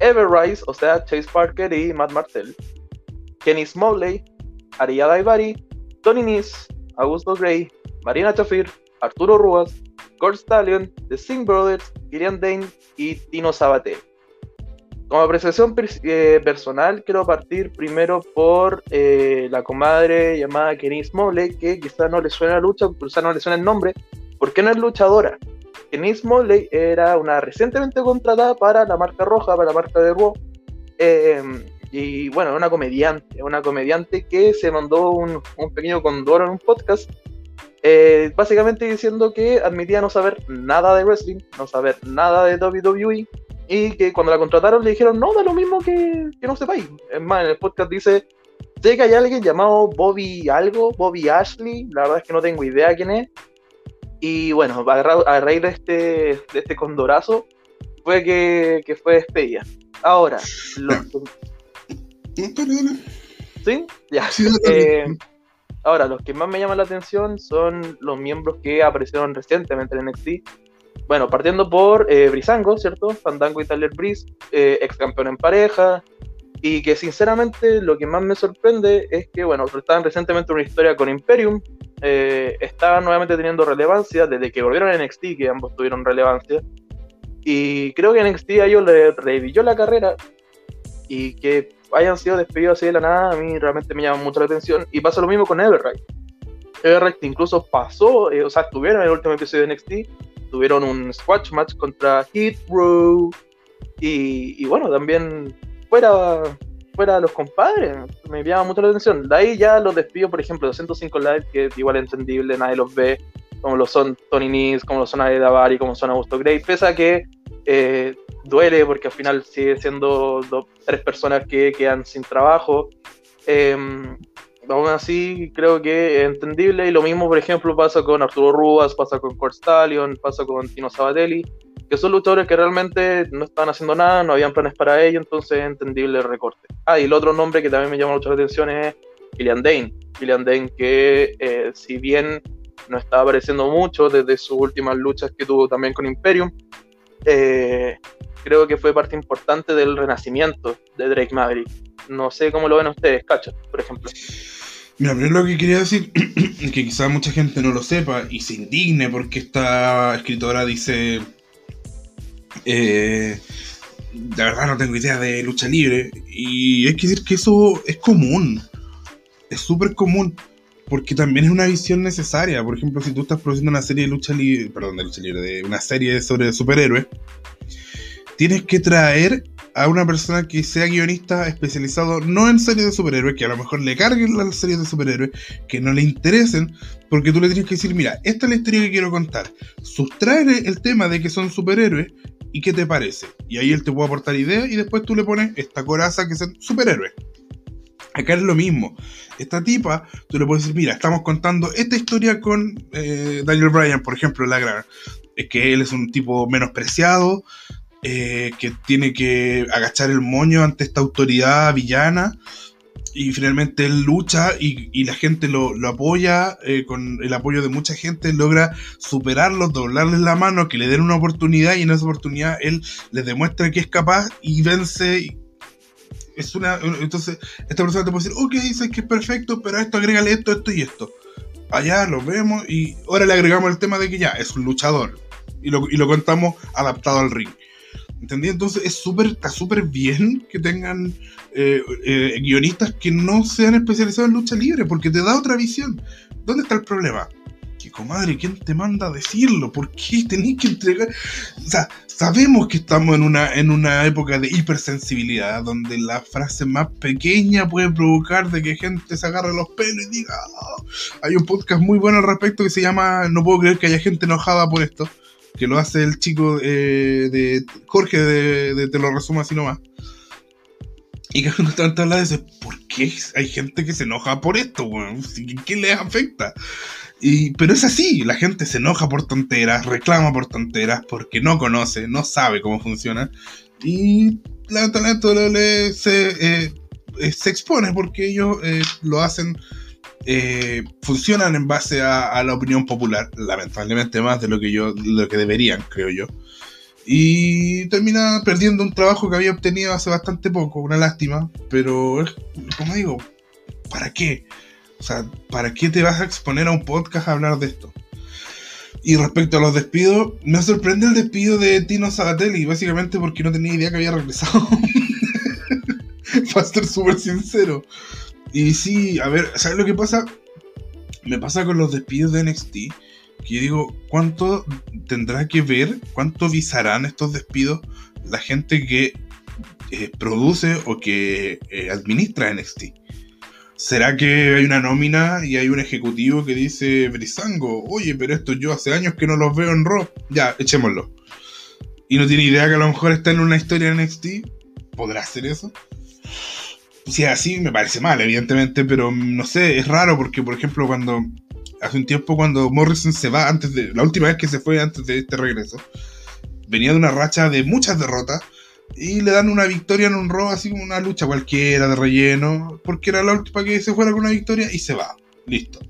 Speaker 3: Ever Rice, o sea, Chase Parker y Matt Martell, Kenny Smalley, Ariya Daivari, Tony Nis, Augusto Gray, Marina Chafir, Arturo Ruas, Gord Stallion, The Singh Brothers, Kirian Dane y Tino Sabaté. Como apreciación eh, personal, quiero partir primero por eh, la comadre llamada Kenny Smalley, que quizá no le suena la lucha, quizá no le suena el nombre, porque no es luchadora. Kenny Smalley era una recientemente contratada para la marca roja, para la marca de Raw. Eh, y bueno, una comediante, una comediante que se mandó un, un pequeño condoro en un podcast, eh, básicamente diciendo que admitía no saber nada de wrestling, no saber nada de WWE, y que cuando la contrataron le dijeron, no, da lo mismo que, que no sepáis. Es más, en el podcast dice, sé que hay alguien llamado Bobby algo, Bobby Ashley, la verdad es que no tengo idea quién es, y bueno, a, ra- a raíz de este, de este condorazo fue que, que fue despedida. Ahora, *laughs* lo-. ¿sí? Ya.
Speaker 1: Sí.
Speaker 3: Eh, ahora, los que más me llaman la atención son los miembros que aparecieron recientemente en NXT. Bueno, partiendo por eh, Brisango, ¿cierto? Fandango y Tyler Breeze, eh, ex campeón en pareja. Y que sinceramente lo que más me sorprende es que, bueno, estaban recientemente en una historia con Imperium. eh, estaban nuevamente teniendo relevancia desde que volvieron a NXT, que ambos tuvieron relevancia. Y creo que NXT a ellos le revivió la carrera y que hayan sido despedidos así de la nada, a mí realmente me llama mucho la atención. Y pasa lo mismo con Everright. Everright incluso pasó, eh, o sea, estuvieron en el último episodio de NXT, tuvieron un squash match contra Hit Row. Y, y bueno, también fuera, fuera los compadres, me llama mucho la atención. De ahí ya los despidos, por ejemplo, 205 Live, que es igual entendible, nadie los ve, como lo son Tony Nese, como lo son Ade Davari, como son Augusto Gray, pese a que eh, duele porque al final sigue siendo dos, tres personas que quedan sin trabajo. Eh, aún así, creo que es entendible. Y lo mismo, por ejemplo, pasa con Arturo Rubas, pasa con Cord Stallion, pasa con Tino Sabatelli, que son luchadores que realmente no estaban haciendo nada, no habían planes para ello, entonces es entendible el recorte. Ah, y el otro nombre que también me llama mucho la atención es Killian Dane. Killian Dane, que eh, si bien no está apareciendo mucho desde sus últimas luchas que tuvo también con Imperium, eh, creo que fue parte importante del renacimiento de Drake Maverick. No sé cómo lo ven ustedes, Cacho, por ejemplo.
Speaker 1: Mira, primero lo que quería decir *clears throat* que quizás mucha gente no lo sepa y se indigne porque esta escritora dice. Eh, la verdad no tengo idea de lucha libre. Y hay que decir que eso es común. Es súper común. Porque también es una visión necesaria. Por ejemplo, si tú estás produciendo una serie de lucha libre. Perdón, de lucha libre, de una serie sobre superhéroes. Tienes que traer a una persona que sea guionista especializado no en series de superhéroes, que a lo mejor le carguen las series de superhéroes, que no le interesen, porque tú le tienes que decir, mira, esta es la historia que quiero contar. Sustrae el tema de que son superhéroes y qué te parece. Y ahí él te puede aportar ideas y después tú le pones esta coraza que son superhéroes. Acá es lo mismo. Esta tipa, tú le puedes decir, mira, estamos contando esta historia con eh, Daniel Bryan, por ejemplo, la gran. Es que él es un tipo menospreciado, eh, que tiene que agachar el moño ante esta autoridad villana. Y finalmente él lucha y, y la gente lo, lo apoya, eh, con el apoyo de mucha gente, logra superarlos, doblarles la mano, que le den una oportunidad y en esa oportunidad él les demuestra que es capaz y vence. Es una, entonces, esta persona te puede decir, ok, dices que es perfecto, pero a esto agrégale esto, esto y esto. Allá lo vemos y ahora le agregamos el tema de que ya es un luchador y lo, y lo contamos adaptado al ring. ¿Entendí? Entonces es súper, está súper bien que tengan eh, eh, guionistas que no sean especializados en lucha libre, porque te da otra visión. ¿Dónde está el problema? Que comadre, ¿quién te manda a decirlo? ¿Por qué tenés que entregar? O sea, sabemos que estamos en una, en una época de hipersensibilidad, donde la frase más pequeña puede provocar de que gente se agarre los pelos y diga, "Ah". hay un podcast muy bueno al respecto que se llama No puedo creer que haya gente enojada por esto que lo hace el chico eh, de Jorge de, Te lo resumo así nomás. Y que cuando tanto habla eso, ¿por qué hay gente que se enoja por esto? weón? ¿Qué, les afecta? Y, pero es así, la gente se enoja por tonteras, reclama por tonteras, porque no conoce, no sabe cómo funciona. Y lamentablemente WWE se, eh, eh, se expone porque ellos lo hacen eh, funcionan en base a, la opinión popular, lamentablemente más de lo que yo, lo que deberían, creo yo. Y termina perdiendo un trabajo que había obtenido hace bastante poco, una lástima, pero como digo, ¿para qué? O sea, ¿para qué te vas a exponer a un podcast a hablar de esto? Y respecto a los despidos, me sorprende el despido de Tino Sabatelli, básicamente porque no tenía idea que había regresado. *laughs* Para ser súper sincero. Y sí, a ver, ¿sabes lo que pasa? Me pasa con los despidos de NXT. Que yo digo, ¿cuánto tendrá que ver, cuánto visarán estos despidos la gente que eh, produce o que eh, administra NXT? ¿Será que hay una nómina y hay un ejecutivo que dice, Brisango, oye, pero esto yo hace años que no los veo en Raw? Ya, echémoslo. Y no tiene idea que a lo mejor está en una historia en NXT. ¿Podrá hacer eso? Si es así, me parece mal, evidentemente, pero mm, no sé, es raro porque, por ejemplo, cuando hace un tiempo, cuando Morrison se va, antes de la última vez que se fue antes de este regreso, venía de una racha de muchas derrotas y le dan una victoria en un Raw, así como una lucha cualquiera de relleno, porque era la última que se fuera con una victoria y se va, listo.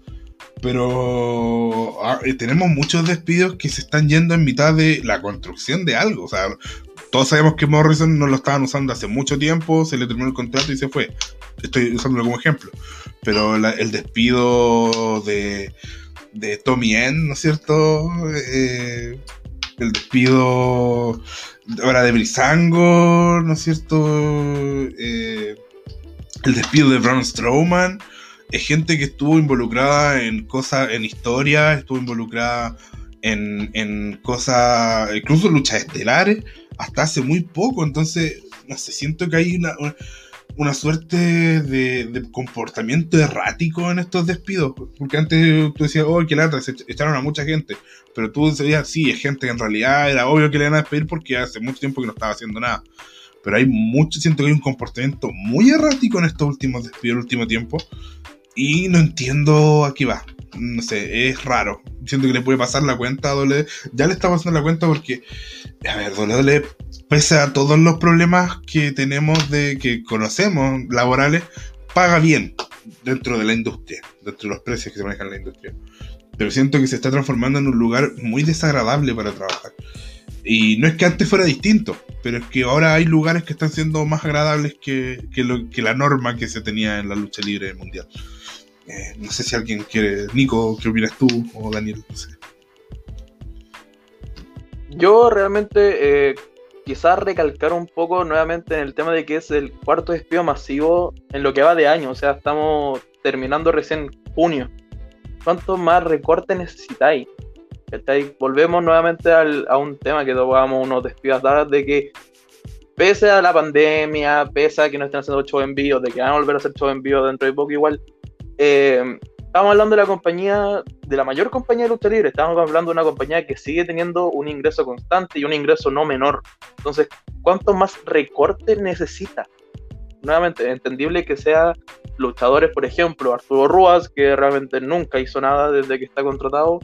Speaker 1: Pero ah, eh, tenemos muchos despidos que se están yendo en mitad de la construcción de algo, o sea, todos sabemos que Morrison no lo estaban usando hace mucho tiempo, se le terminó el contrato y se fue. Estoy usándolo como ejemplo. Pero el despido de, de Tommy N, ¿no es cierto? Eh, el despido ahora de Brisango, ¿no es cierto? Eh, el despido de Braun Strowman. Es gente que estuvo involucrada en cosas, en historia, estuvo involucrada en, en cosas, incluso luchas estelares, hasta hace muy poco. Entonces, no sé, siento que hay una, una, suerte de, de comportamiento errático en estos despidos. Porque antes tú decías, oh, qué lata, se echaron a mucha gente. Pero tú decías, sí, es gente que en realidad era obvio que le iban a despedir porque hace mucho tiempo que no estaba haciendo nada. Pero hay mucho, siento que hay un comportamiento muy errático en estos últimos despidos, el último tiempo. Y no entiendo a qué va. No sé, es raro. Siento que le puede pasar la cuenta a WWE. Ya le está pasando la cuenta porque, a ver, WWE, pese a todos los problemas que tenemos de que conocemos laborales, paga bien dentro de la industria, dentro de los precios que se manejan en la industria. Pero siento que se está transformando en un lugar muy desagradable para trabajar. Y no es que antes fuera distinto, pero es que ahora hay lugares que están siendo más agradables que, que la norma que se tenía en la lucha libre mundial. Eh, no sé si alguien quiere. Nico, ¿qué opinas tú? O Daniel, no sé.
Speaker 3: Yo realmente eh, quizás recalcar un poco nuevamente en el tema de que es el cuarto despido masivo en lo que va de año. O sea, estamos terminando recién junio. ¿Cuánto más recorte necesitáis? Volvemos nuevamente al- a un tema que tocábamos unos despidos de que pese a la pandemia, pese a que no estén haciendo show en vivo, de que van a volver a hacer show en vivo dentro de poco igual, eh, estamos hablando de la compañía, de la mayor compañía de lucha libre, estamos hablando de una compañía que sigue teniendo un ingreso constante y un ingreso no menor. Entonces, ¿cuánto más recorte necesita? Nuevamente, entendible que sea luchadores, por ejemplo, Arturo Ruas, que realmente nunca hizo nada desde que está contratado,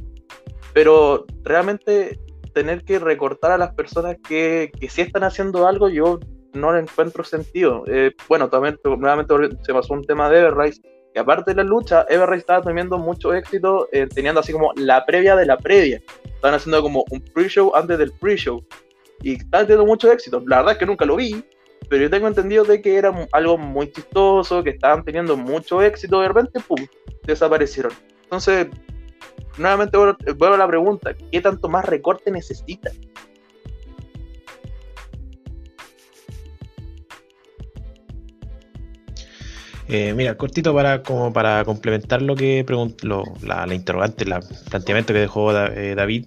Speaker 3: pero realmente tener que recortar a las personas que, que sí están haciendo algo, yo no le encuentro sentido. Eh, bueno, también nuevamente se pasó un tema de Everrise, que aparte de la lucha, Everrise estaba teniendo mucho éxito, eh, teniendo así como la previa de la previa. Estaban haciendo como un pre-show antes del pre-show. Y estaban teniendo mucho éxito. La verdad es que nunca lo vi, pero yo tengo entendido de que era algo muy chistoso, que estaban teniendo mucho éxito, de repente, ¡pum!, desaparecieron. Entonces, nuevamente vuelvo a la pregunta, ¿qué tanto más recorte necesita?
Speaker 2: Eh, mira, cortito para como para complementar lo que preguntó la, interrogante, el planteamiento que dejó eh, David.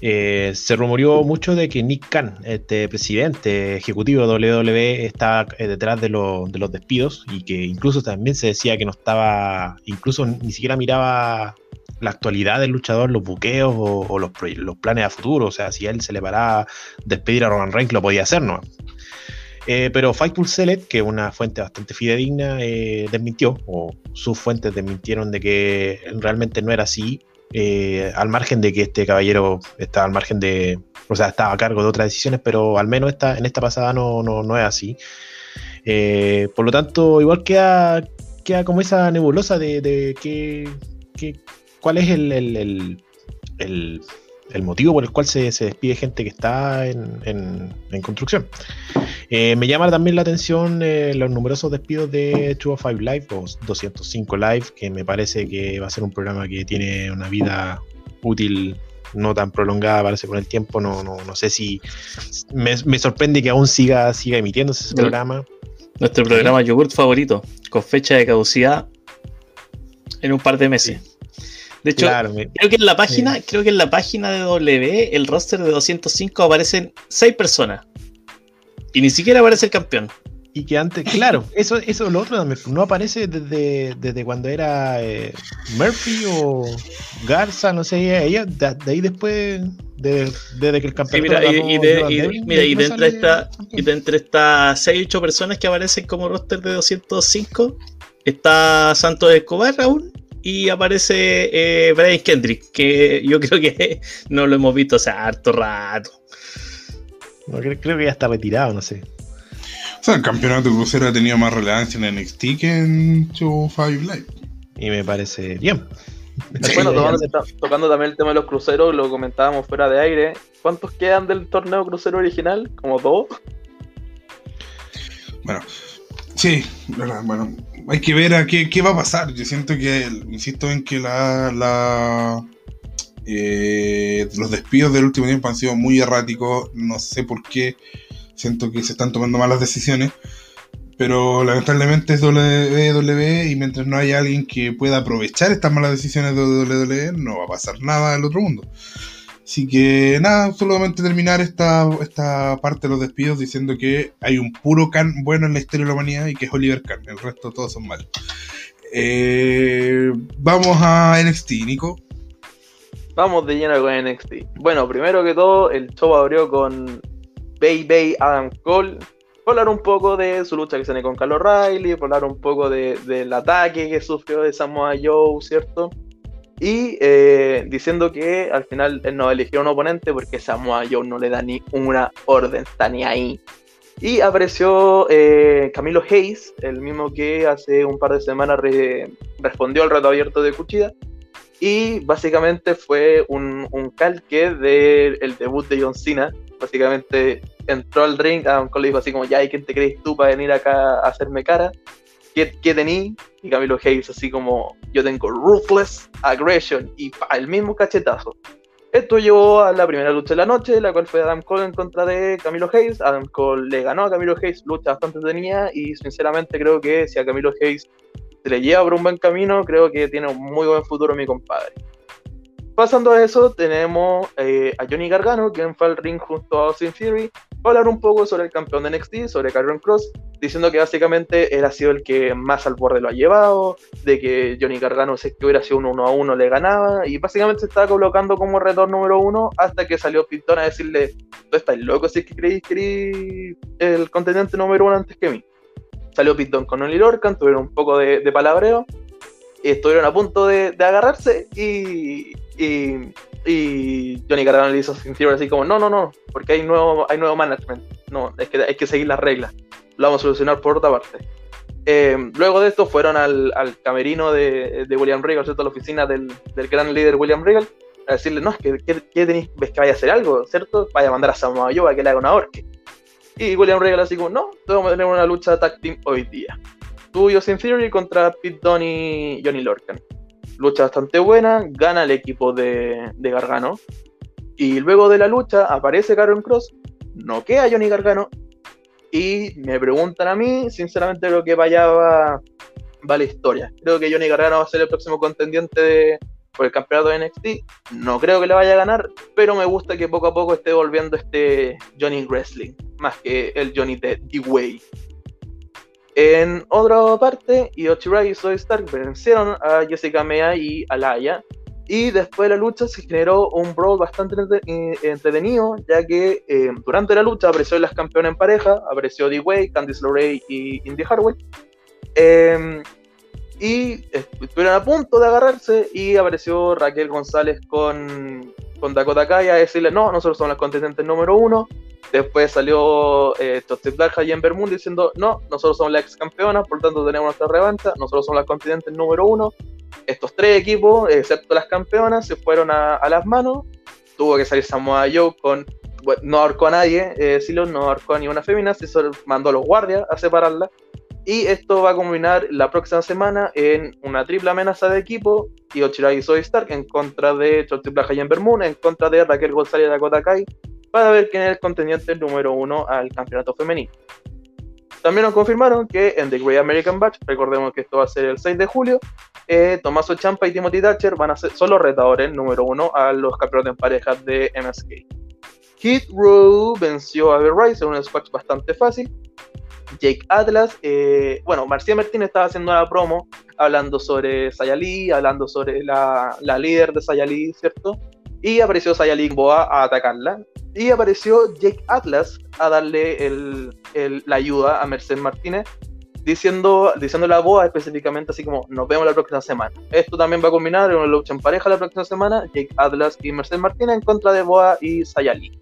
Speaker 2: eh, se rumoreó mucho de que Nick Khan, este presidente ejecutivo de WWE, estaba eh, detrás de, lo- de los despidos y que incluso también se decía que no estaba, incluso ni siquiera miraba la actualidad del luchador, los buqueos o, o los, los planes a futuro. O sea, si a él se le paraba despedir a Roman Reigns, lo podía hacer, ¿no? Eh, pero Fightful Select, que es una fuente bastante fidedigna, eh, desmintió, o sus fuentes desmintieron de que realmente no era así, eh, al margen de que este caballero estaba al margen de, o sea, estaba a cargo de otras decisiones, pero al menos esta, en esta pasada no, no, no es así. Por lo tanto, igual queda, queda como esa nebulosa de, de que, que- cuál es el- el- el motivo por el cual se, se despide gente que está en, en- en construcción. Eh, me llama también la atención eh, los numerosos despidos de 205 Live o 205 Live, que me parece que va a ser un programa que tiene una vida útil no tan prolongada, parece con el tiempo. No, no, no sé si me, me sorprende que aún siga, siga emitiéndose ese programa.
Speaker 4: Nuestro programa yogurt favorito, con fecha de caducidad en un par de meses. De hecho,
Speaker 2: Claro,
Speaker 4: creo que en la página, creo que en la página de W, el roster de 205 aparecen 6 personas. Y ni siquiera aparece el campeón.
Speaker 2: y que antes, claro, *laughs* eso, eso lo otro también, no aparece desde, desde cuando era eh, Murphy o Garza, no sé, ella, de, de ahí después, de- desde que el
Speaker 4: Sí,
Speaker 2: campeón
Speaker 4: mira, y, y de, y- mira, y de entre esta- y de entre estas 6 8 personas que aparecen como roster de 205, está Santos Escobar aún. Y aparece eh, Brian Kendrick, que yo *laughs* creo que no lo hemos visto hace harto rato.
Speaker 2: No, creo, creo que ya está retirado, no sé.
Speaker 1: O sea, el campeonato crucero ha tenido más relevancia en NXT que en 205 Live.
Speaker 2: Y me parece bien.
Speaker 3: Bueno, tocando, tocando también el tema de los cruceros, lo comentábamos fuera de aire. ¿Cuántos quedan del torneo crucero original? ¿Como dos?
Speaker 1: Bueno, sí, bueno, hay que ver a qué, qué va a pasar. Yo siento que, insisto en que la, la eh, los despidos del último tiempo han sido muy erráticos. No sé por qué. Siento que se están tomando malas decisiones. Pero lamentablemente es WWE y mientras no haya alguien que pueda aprovechar estas malas decisiones de WWE, no va a pasar nada del otro mundo. Así que nada, solamente terminar esta, esta parte de los despidos diciendo que hay un puro Khan bueno en la historia de la humanidad y que es Oliver Khan, el resto todos son malos. Eh, vamos a NXT, Nico.
Speaker 3: Vamos de lleno con NXT. Bueno, primero que todo, el show abrió con Bay Bay Adam Cole. Hablar un poco de su lucha que tiene con Carlos Riley, hablar un poco de- del ataque que sufrió de Samoa Joe, ¿cierto? Y eh, diciendo que al final él no eligió un oponente porque Samoa Joe no le da ni una orden, está ni ahí. Y apareció eh, Camilo Hayes, el mismo que hace un par de semanas re- respondió al reto abierto de Cuchida. Y básicamente fue un, un calque del debut de John Cena, Básicamente entró al ring, Adam Cole le así como, ya, ¿y quién te crees tú para venir acá a hacerme cara? ¿Qué, qué? Y Camilo Hayes así como, yo tengo Ruthless Aggression y el mismo cachetazo. Esto llevó a la primera lucha de la noche, la cual fue Adam Cole en contra de Camilo Hayes. Adam Cole le ganó a Camilo Hayes, lucha bastante tenía y sinceramente creo que si a Camilo Hayes se le lleva por un buen camino, creo que tiene un muy buen futuro mi compadre. Pasando a eso, tenemos eh, a Johnny Gargano, quien fue al ring junto a Austin Theory, hablar un poco sobre el campeón de NXT, sobre Carrion Cross, diciendo que básicamente él ha sido el que más al borde lo ha llevado, de que Johnny Gargano, si es que hubiera sido un uno a uno, le ganaba, y básicamente se estaba colocando como retorno número uno hasta que salió Pitón a decirle, tú estás loco si es que creís que eres el contendiente número uno antes que mí. Salió Pitón con Oli Lorcan, tuvieron un poco de, de palabreo, estuvieron a punto de agarrarse y, y, y Johnny Gargano le hizo Theory así como, no, no, no, porque hay nuevo, hay nuevo management, no, es que hay que seguir las reglas, lo vamos a solucionar por otra parte. Eh, luego de esto fueron al, al camerino de, de William Regal, ¿cierto? a la oficina del, del gran líder William Regal, a decirle, no, es que, ¿qué, qué tenéis? ¿ves que vaya a hacer algo, cierto? Vaya a mandar a Samoa Joe a que le haga una orque. Y William Regal así como, no, vamos a tener una lucha tag team hoy día. Tú y Austin Theory contra Pete Dunne y Johnny Lorcan. Lucha bastante buena, gana el equipo de, de Gargano. Y luego de la lucha aparece Karen Cross, noquea a Johnny Gargano. Y me preguntan a mí, sinceramente creo que vaya va, la historia. Creo que Johnny Gargano va a ser el próximo contendiente por el campeonato de NXT. No creo que le vaya a ganar, pero me gusta que poco a poco esté volviendo este Johnny Wrestling, más que el Johnny de D-Way. En otra parte, Io Shirai y Zoe Stark vencieron a Jessica Mea y a Laia. Y después de la lucha se generó un brawl bastante eh, entretenido, ya que eh, durante la lucha apareció las campeonas en pareja, apareció D-Way, Candice LeRae y Indy Hartwell. Eh, y estuvieron a punto de agarrarse y apareció Raquel González con, con Dakota Kai a decirle, no, nosotros somos las contendientes número uno. Después salió eh, Toxic Black y Ember diciendo, no, nosotros somos las ex campeonas, por tanto tenemos nuestra revancha, nosotros somos las contendientes número uno. Estos tres equipos, excepto las campeonas, se fueron a, las manos. Tuvo que salir Samoa Joe con... no ahorcó a nadie, eh, no ahorcó a ninguna femina, se mandó a los guardias a separarla. Y esto va a combinar la próxima semana en una triple amenaza de equipo. Y Ochirai y Zoe Stark en contra de Toxic Black y Ember Moon, en contra de Raquel González y Dakota Kai, para ver quién es el contendiente número uno al campeonato femenino. También nos confirmaron que en The Great American Batch, recordemos que esto va a ser el 6 de julio, eh, Tommaso Champa y Timothy Thatcher van a ser solo retadores número uno a los campeonatos en parejas de MSK. Kid Rowe venció a Rice en un squash bastante fácil. Jake Atlas, eh, bueno, Marcia Martínez estaba haciendo una promo hablando sobre Sayali, hablando sobre la, la líder de Sayali, ¿cierto? Y apareció Sayali Boa a atacarla. Y apareció Jake Atlas a darle la ayuda a Mercedes Martínez, diciendo, diciéndole a Boa específicamente así como, nos vemos la próxima semana. Esto también va a combinar en una lucha en pareja la próxima semana, Jake Atlas y Mercedes Martínez en contra de Boa y Sayali.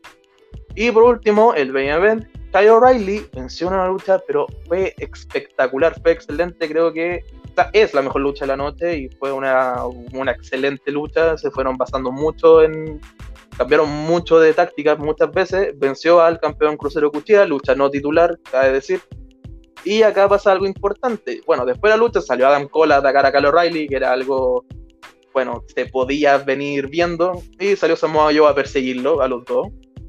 Speaker 3: Y por último, el main event, Kyle O'Reilly venció una lucha, pero fue espectacular, fue excelente, creo que esta es la mejor lucha de la noche y fue una, una excelente lucha, se fueron basando mucho en... Cambiaron mucho de tácticas muchas veces, venció al campeón crucero Cuchilla, lucha no titular, cabe decir. Y acá pasa algo importante. Bueno, después de la lucha salió Adam Cole a atacar a Kyle O'Reilly, que era algo, bueno, se podía venir viendo. Y salió Samoa Joe a perseguirlo, a los dos.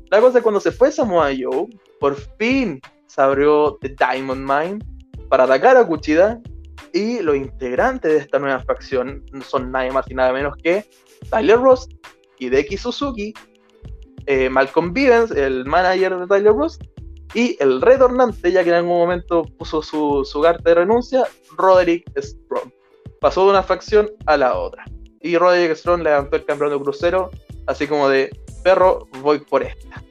Speaker 3: La cosa es cuando se fue Samoa Joe, por fin se abrió The Diamond Mine para atacar a Kuchida. Y los integrantes de esta nueva facción son nadie más y nada menos que Tyler Ross, Hideki Suzuki, eh, Malcolm Vivens, el manager de Tyler Ross, y el retornante, ya que en algún momento puso su, su carta de renuncia, Roderick Strong. Pasó de una facción a la otra. Y Roderick Strong levantó el campeonato crucero, así como de perro, voy por esta.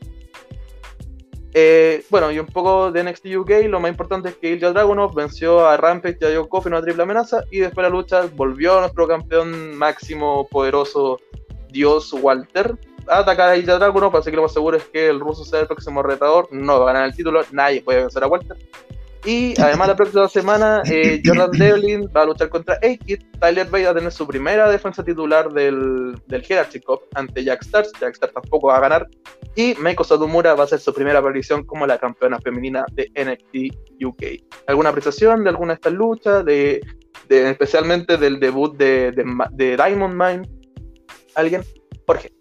Speaker 3: Eh, bueno, y un poco de NXT UK, lo más importante es que Ilya Dragunov venció a Rampage y a Joe Coffey en una triple amenaza, y después de la lucha volvió nuestro campeón máximo, poderoso, Dios Walter, a atacar a Ilya Dragunov, así que lo más seguro es que el ruso sea el próximo retador, no va a ganar el título, nadie puede vencer a Walter. Y además la próxima semana eh, *laughs* Jordan Devlin va a luchar contra A-Kid. Tyler Bate va a tener su primera defensa titular del, del Hierarchy Cup ante Jack Stars. Jack Stars tampoco va a ganar. Y Meiko Satomura va a hacer su primera aparición como la campeona femenina de NXT UK. ¿Alguna apreciación de alguna de estas luchas? De, de- especialmente del debut de, de Diamond Mine. ¿Alguien? Jorge.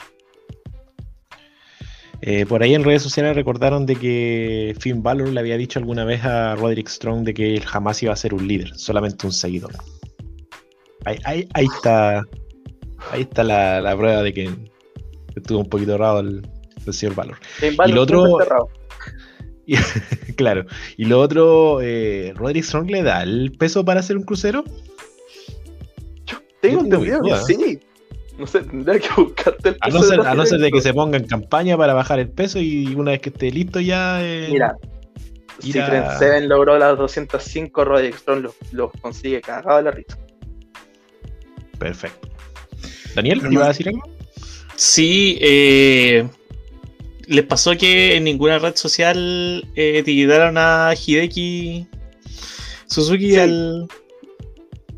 Speaker 2: Eh, por ahí en redes sociales recordaron de que Finn Balor le había dicho alguna vez a Roderick Strong de que él jamás iba a ser un líder, solamente un seguidor. Ahí, ahí- ahí está, ahí está la, la prueba de que estuvo un poquito raro el, el señor Balor.
Speaker 3: Finn Balor
Speaker 2: lo otro-. *laughs* Y- claro. Y lo otro, eh, Roderick Strong le da el peso para hacer un crucero.
Speaker 3: Tengo
Speaker 2: Yo tengo
Speaker 3: entendido que sí. No sé, tendría que buscarte el
Speaker 2: A no
Speaker 3: peso
Speaker 2: ser,
Speaker 3: de
Speaker 2: a no ser de que se ponga en campaña para bajar el peso y una vez que esté listo ya. eh,
Speaker 3: Mira, si
Speaker 2: a-
Speaker 3: Trent Seven logró las 205, Roderick Strong los lo consigue cagado de la risa.
Speaker 2: Perfecto. Daniel,
Speaker 1: Hermano.
Speaker 2: ¿iba a decir algo?
Speaker 4: Sí, eh, les pasó que en ninguna red social eh, etiquetaron a Hideki Suzuki
Speaker 3: Sí.
Speaker 4: al.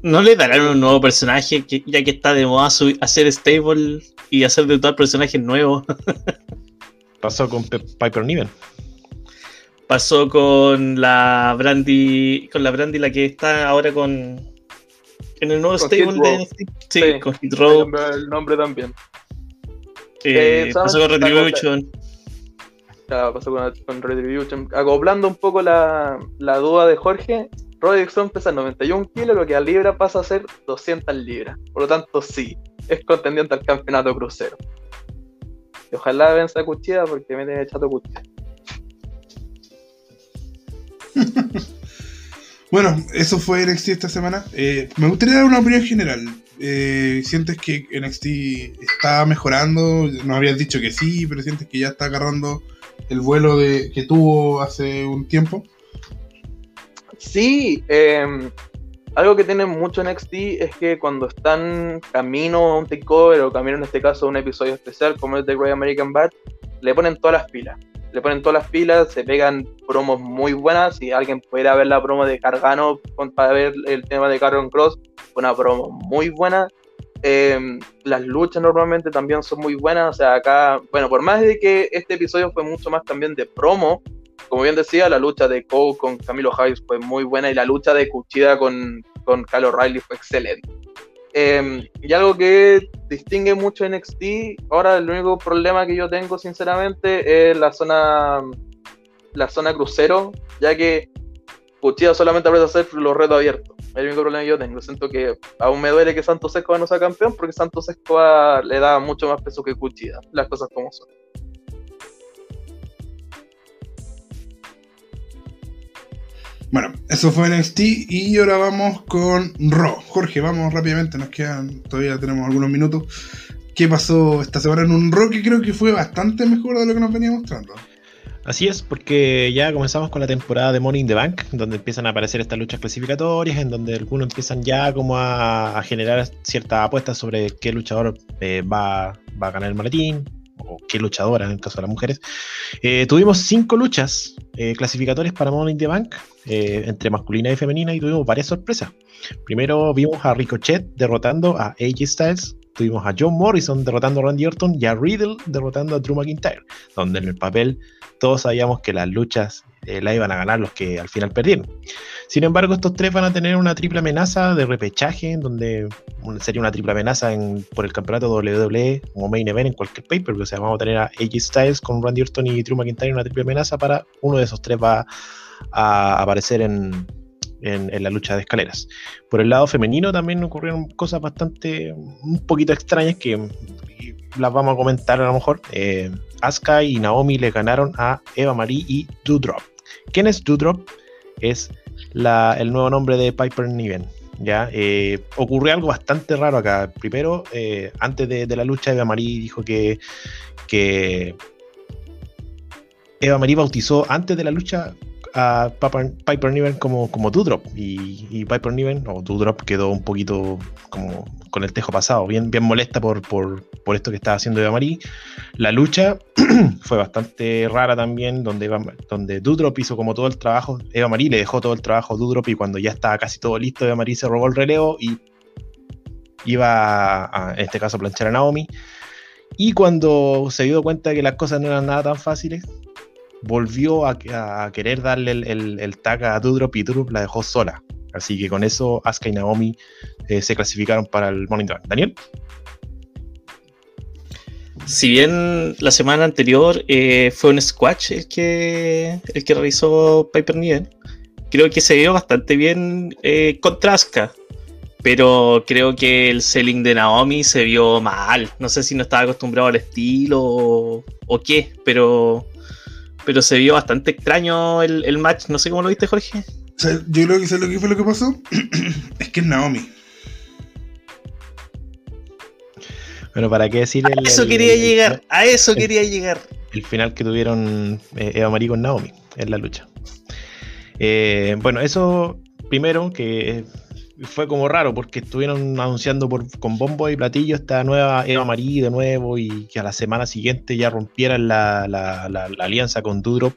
Speaker 4: No le darán un nuevo personaje, que, ya que está de moda su- hacer stable y hacer de todo personajes nuevos. *laughs*
Speaker 2: Pasó con Pe- Piper Niven.
Speaker 4: Pasó con la Brandy, con la Brandy, la que está ahora con en el nuevo
Speaker 3: Con
Speaker 4: stable de. NXT. Sí,
Speaker 3: Sí.
Speaker 4: con Hit
Speaker 3: El
Speaker 4: Row.
Speaker 3: nombre, el nombre también.
Speaker 4: eh,
Speaker 3: Eh,
Speaker 4: pasó con. Retribution.
Speaker 3: Claro, pasó con, con Retribution. Acoplando un poco la, la duda de Jorge, Roderick Strong pesa 91 kilos, lo que a libra pasa a ser 200 libras. Por lo tanto, sí, es contendiente al campeonato crucero. Y ojalá venza Cuchilla porque me tiene chato Cuchilla. *laughs*
Speaker 1: Bueno, eso fue NXT esta semana. Eh, me gustaría dar una opinión general. Eh, ¿Sientes que NXT está mejorando? Nos habías dicho que sí, pero sientes que ya está agarrando el vuelo de, que tuvo hace un tiempo.
Speaker 3: Sí, eh, algo que tiene mucho NXT es que cuando están camino a un takeover o camino en este caso a un episodio especial como es The Great American Bad, le ponen todas las pilas. Le ponen todas las pilas, se pegan promos muy buenas. Si alguien pudiera ver la promo de Gargano con- para ver el tema de Carron Cross, una promo muy buena. Eh, las luchas normalmente también son muy buenas. O sea, acá, bueno, por más de que este episodio fue mucho más también de promo, como bien decía, la lucha de Cole con Camilo Hayes fue muy buena y la lucha de Cuchida con, con Kyle O'Reilly fue excelente. Eh, y algo que distingue mucho NXT, ahora el único problema que yo tengo sinceramente es la zona la zona crucero, ya que Cuchilla solamente aprende a hacer los retos abiertos. Es el único problema que yo tengo. Siento que aún me duele que Santos Escobar no sea campeón porque Santos Escobar le da mucho más peso que Cuchida, las cosas como son.
Speaker 1: Bueno, eso fue NXT y ahora vamos con Raw. Jorge, vamos rápidamente, nos quedan, todavía tenemos algunos minutos. ¿Qué pasó esta semana en un Raw que creo que fue bastante mejor de lo que nos venía mostrando?
Speaker 2: Así es, porque ya comenzamos con la temporada de Money in the Bank, donde empiezan a aparecer estas luchas clasificatorias, en donde algunos empiezan ya como a, generar ciertas apuestas sobre qué luchador eh, va, va a ganar el maletín, o qué luchadora en el caso de las mujeres. Eh, tuvimos cinco luchas eh, clasificatorias para Money in the Bank, eh, entre masculina y femenina, y tuvimos varias sorpresas. Primero vimos a Ricochet derrotando a AJ Styles, tuvimos a John Morrison derrotando a Randy Orton y a Riddle derrotando a Drew McIntyre, donde en el papel todos sabíamos que las luchas eh, la iban a ganar los que al final perdieron. Sin embargo, estos tres van a tener una triple amenaza de repechaje, donde sería una triple amenaza en- por el campeonato WWE como main event en cualquier paper. O sea, vamos a tener a AJ Styles con Randy Orton y Drew McIntyre una triple amenaza para uno de esos tres va a aparecer en, la lucha de escaleras. Por el lado femenino también ocurrieron cosas bastante, un poquito extrañas que las vamos a comentar a lo mejor. Eh, Asuka y Naomi le ganaron a Eva Marie y Doudrop. ¿Quién es Doudrop? Es el nuevo nombre de Piper Niven. ¿ya? Eh, ocurrió algo bastante raro acá. Primero, eh, antes de, de la lucha, Eva Marie dijo que, que Eva Marie bautizó antes de la lucha a Piper, Niven como, como Doudrop. Y, y Piper Niven, o Doudrop, quedó un poquito como con el tejo pasado, bien, bien molesta por, por, por esto que estaba haciendo Eva Marie. La lucha *clears throat* fue bastante rara también, donde, Eva- donde Doudrop hizo como todo el trabajo. Eva Marie le dejó todo el trabajo a Doudrop y cuando ya estaba casi todo listo, Eva Marie se robó el relevo y iba a, en este caso, a planchar a Naomi. Y cuando se dio cuenta que las cosas no eran nada tan fáciles, volvió a, querer darle el, el, tag a Doudrop y Doudrop la dejó sola. Así que con eso Asuka y Naomi eh, se clasificaron para el Morning Dragon. Daniel.
Speaker 4: Si bien la semana anterior eh, fue un squash el que, el que realizó Piper Niven, creo que se vio bastante bien eh, contra Asuka. Pero creo que el selling de Naomi se vio mal. No sé si no estaba acostumbrado al estilo o qué, pero, pero se vio bastante extraño el, el match. No sé cómo lo viste, Jorge.
Speaker 1: O sea, yo creo que ¿sabes lo que fue lo que pasó? *clears throat* es que es Naomi.
Speaker 2: Bueno, ¿para qué decir
Speaker 4: A
Speaker 2: el,
Speaker 4: eso
Speaker 2: el-
Speaker 4: quería
Speaker 2: el-
Speaker 4: llegar, a eso
Speaker 2: el-
Speaker 4: quería llegar.
Speaker 2: el final que tuvieron eh, Eva Marie con Naomi en la lucha. Eh, bueno, eso primero que fue como raro porque estuvieron anunciando por, con bombo y platillo esta nueva Eva Marie de nuevo y que a la semana siguiente ya rompieran la, la- la- la alianza con Dudrop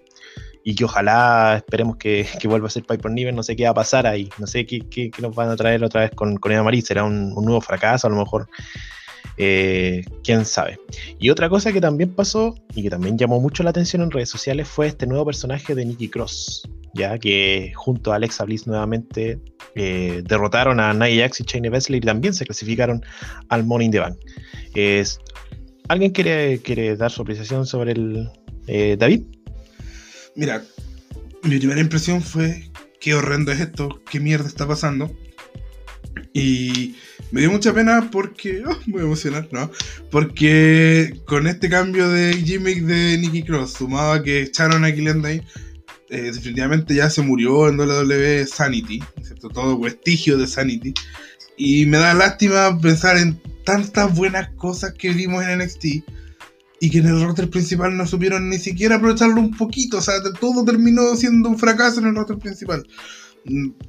Speaker 2: y que ojalá esperemos que, *laughs* que vuelva a ser Piper Niven, no sé qué va a pasar ahí, no sé qué, qué- qué nos van a traer otra vez con, con Eva Marie, será un, un nuevo fracaso a lo mejor, Eh, quién sabe. Y otra cosa que también pasó y que también llamó mucho la atención en redes sociales fue este nuevo personaje de Nikki Cross, ya que junto a Alexa Bliss nuevamente eh, derrotaron a Nia Jax y Shayna Baszler y también se clasificaron al in the Bank. ¿Alguien quiere, quiere dar su apreciación sobre el eh, David?
Speaker 1: Mira, mi primera impresión fue qué horrendo es esto, qué mierda está pasando. Y me dio mucha pena porque, *laughs* oh, voy ¿no? Porque con este cambio de gimmick de Nikki Cross, sumado a que echaron a Killian Dane, eh, definitivamente ya se murió en WWE Sanity, ¿cierto? Todo vestigio de Sanity. Y me da lástima pensar en tantas buenas cosas que vimos en NXT y que en el roster principal no supieron ni siquiera aprovecharlo un poquito. O sea, todo terminó siendo un fracaso en el roster principal.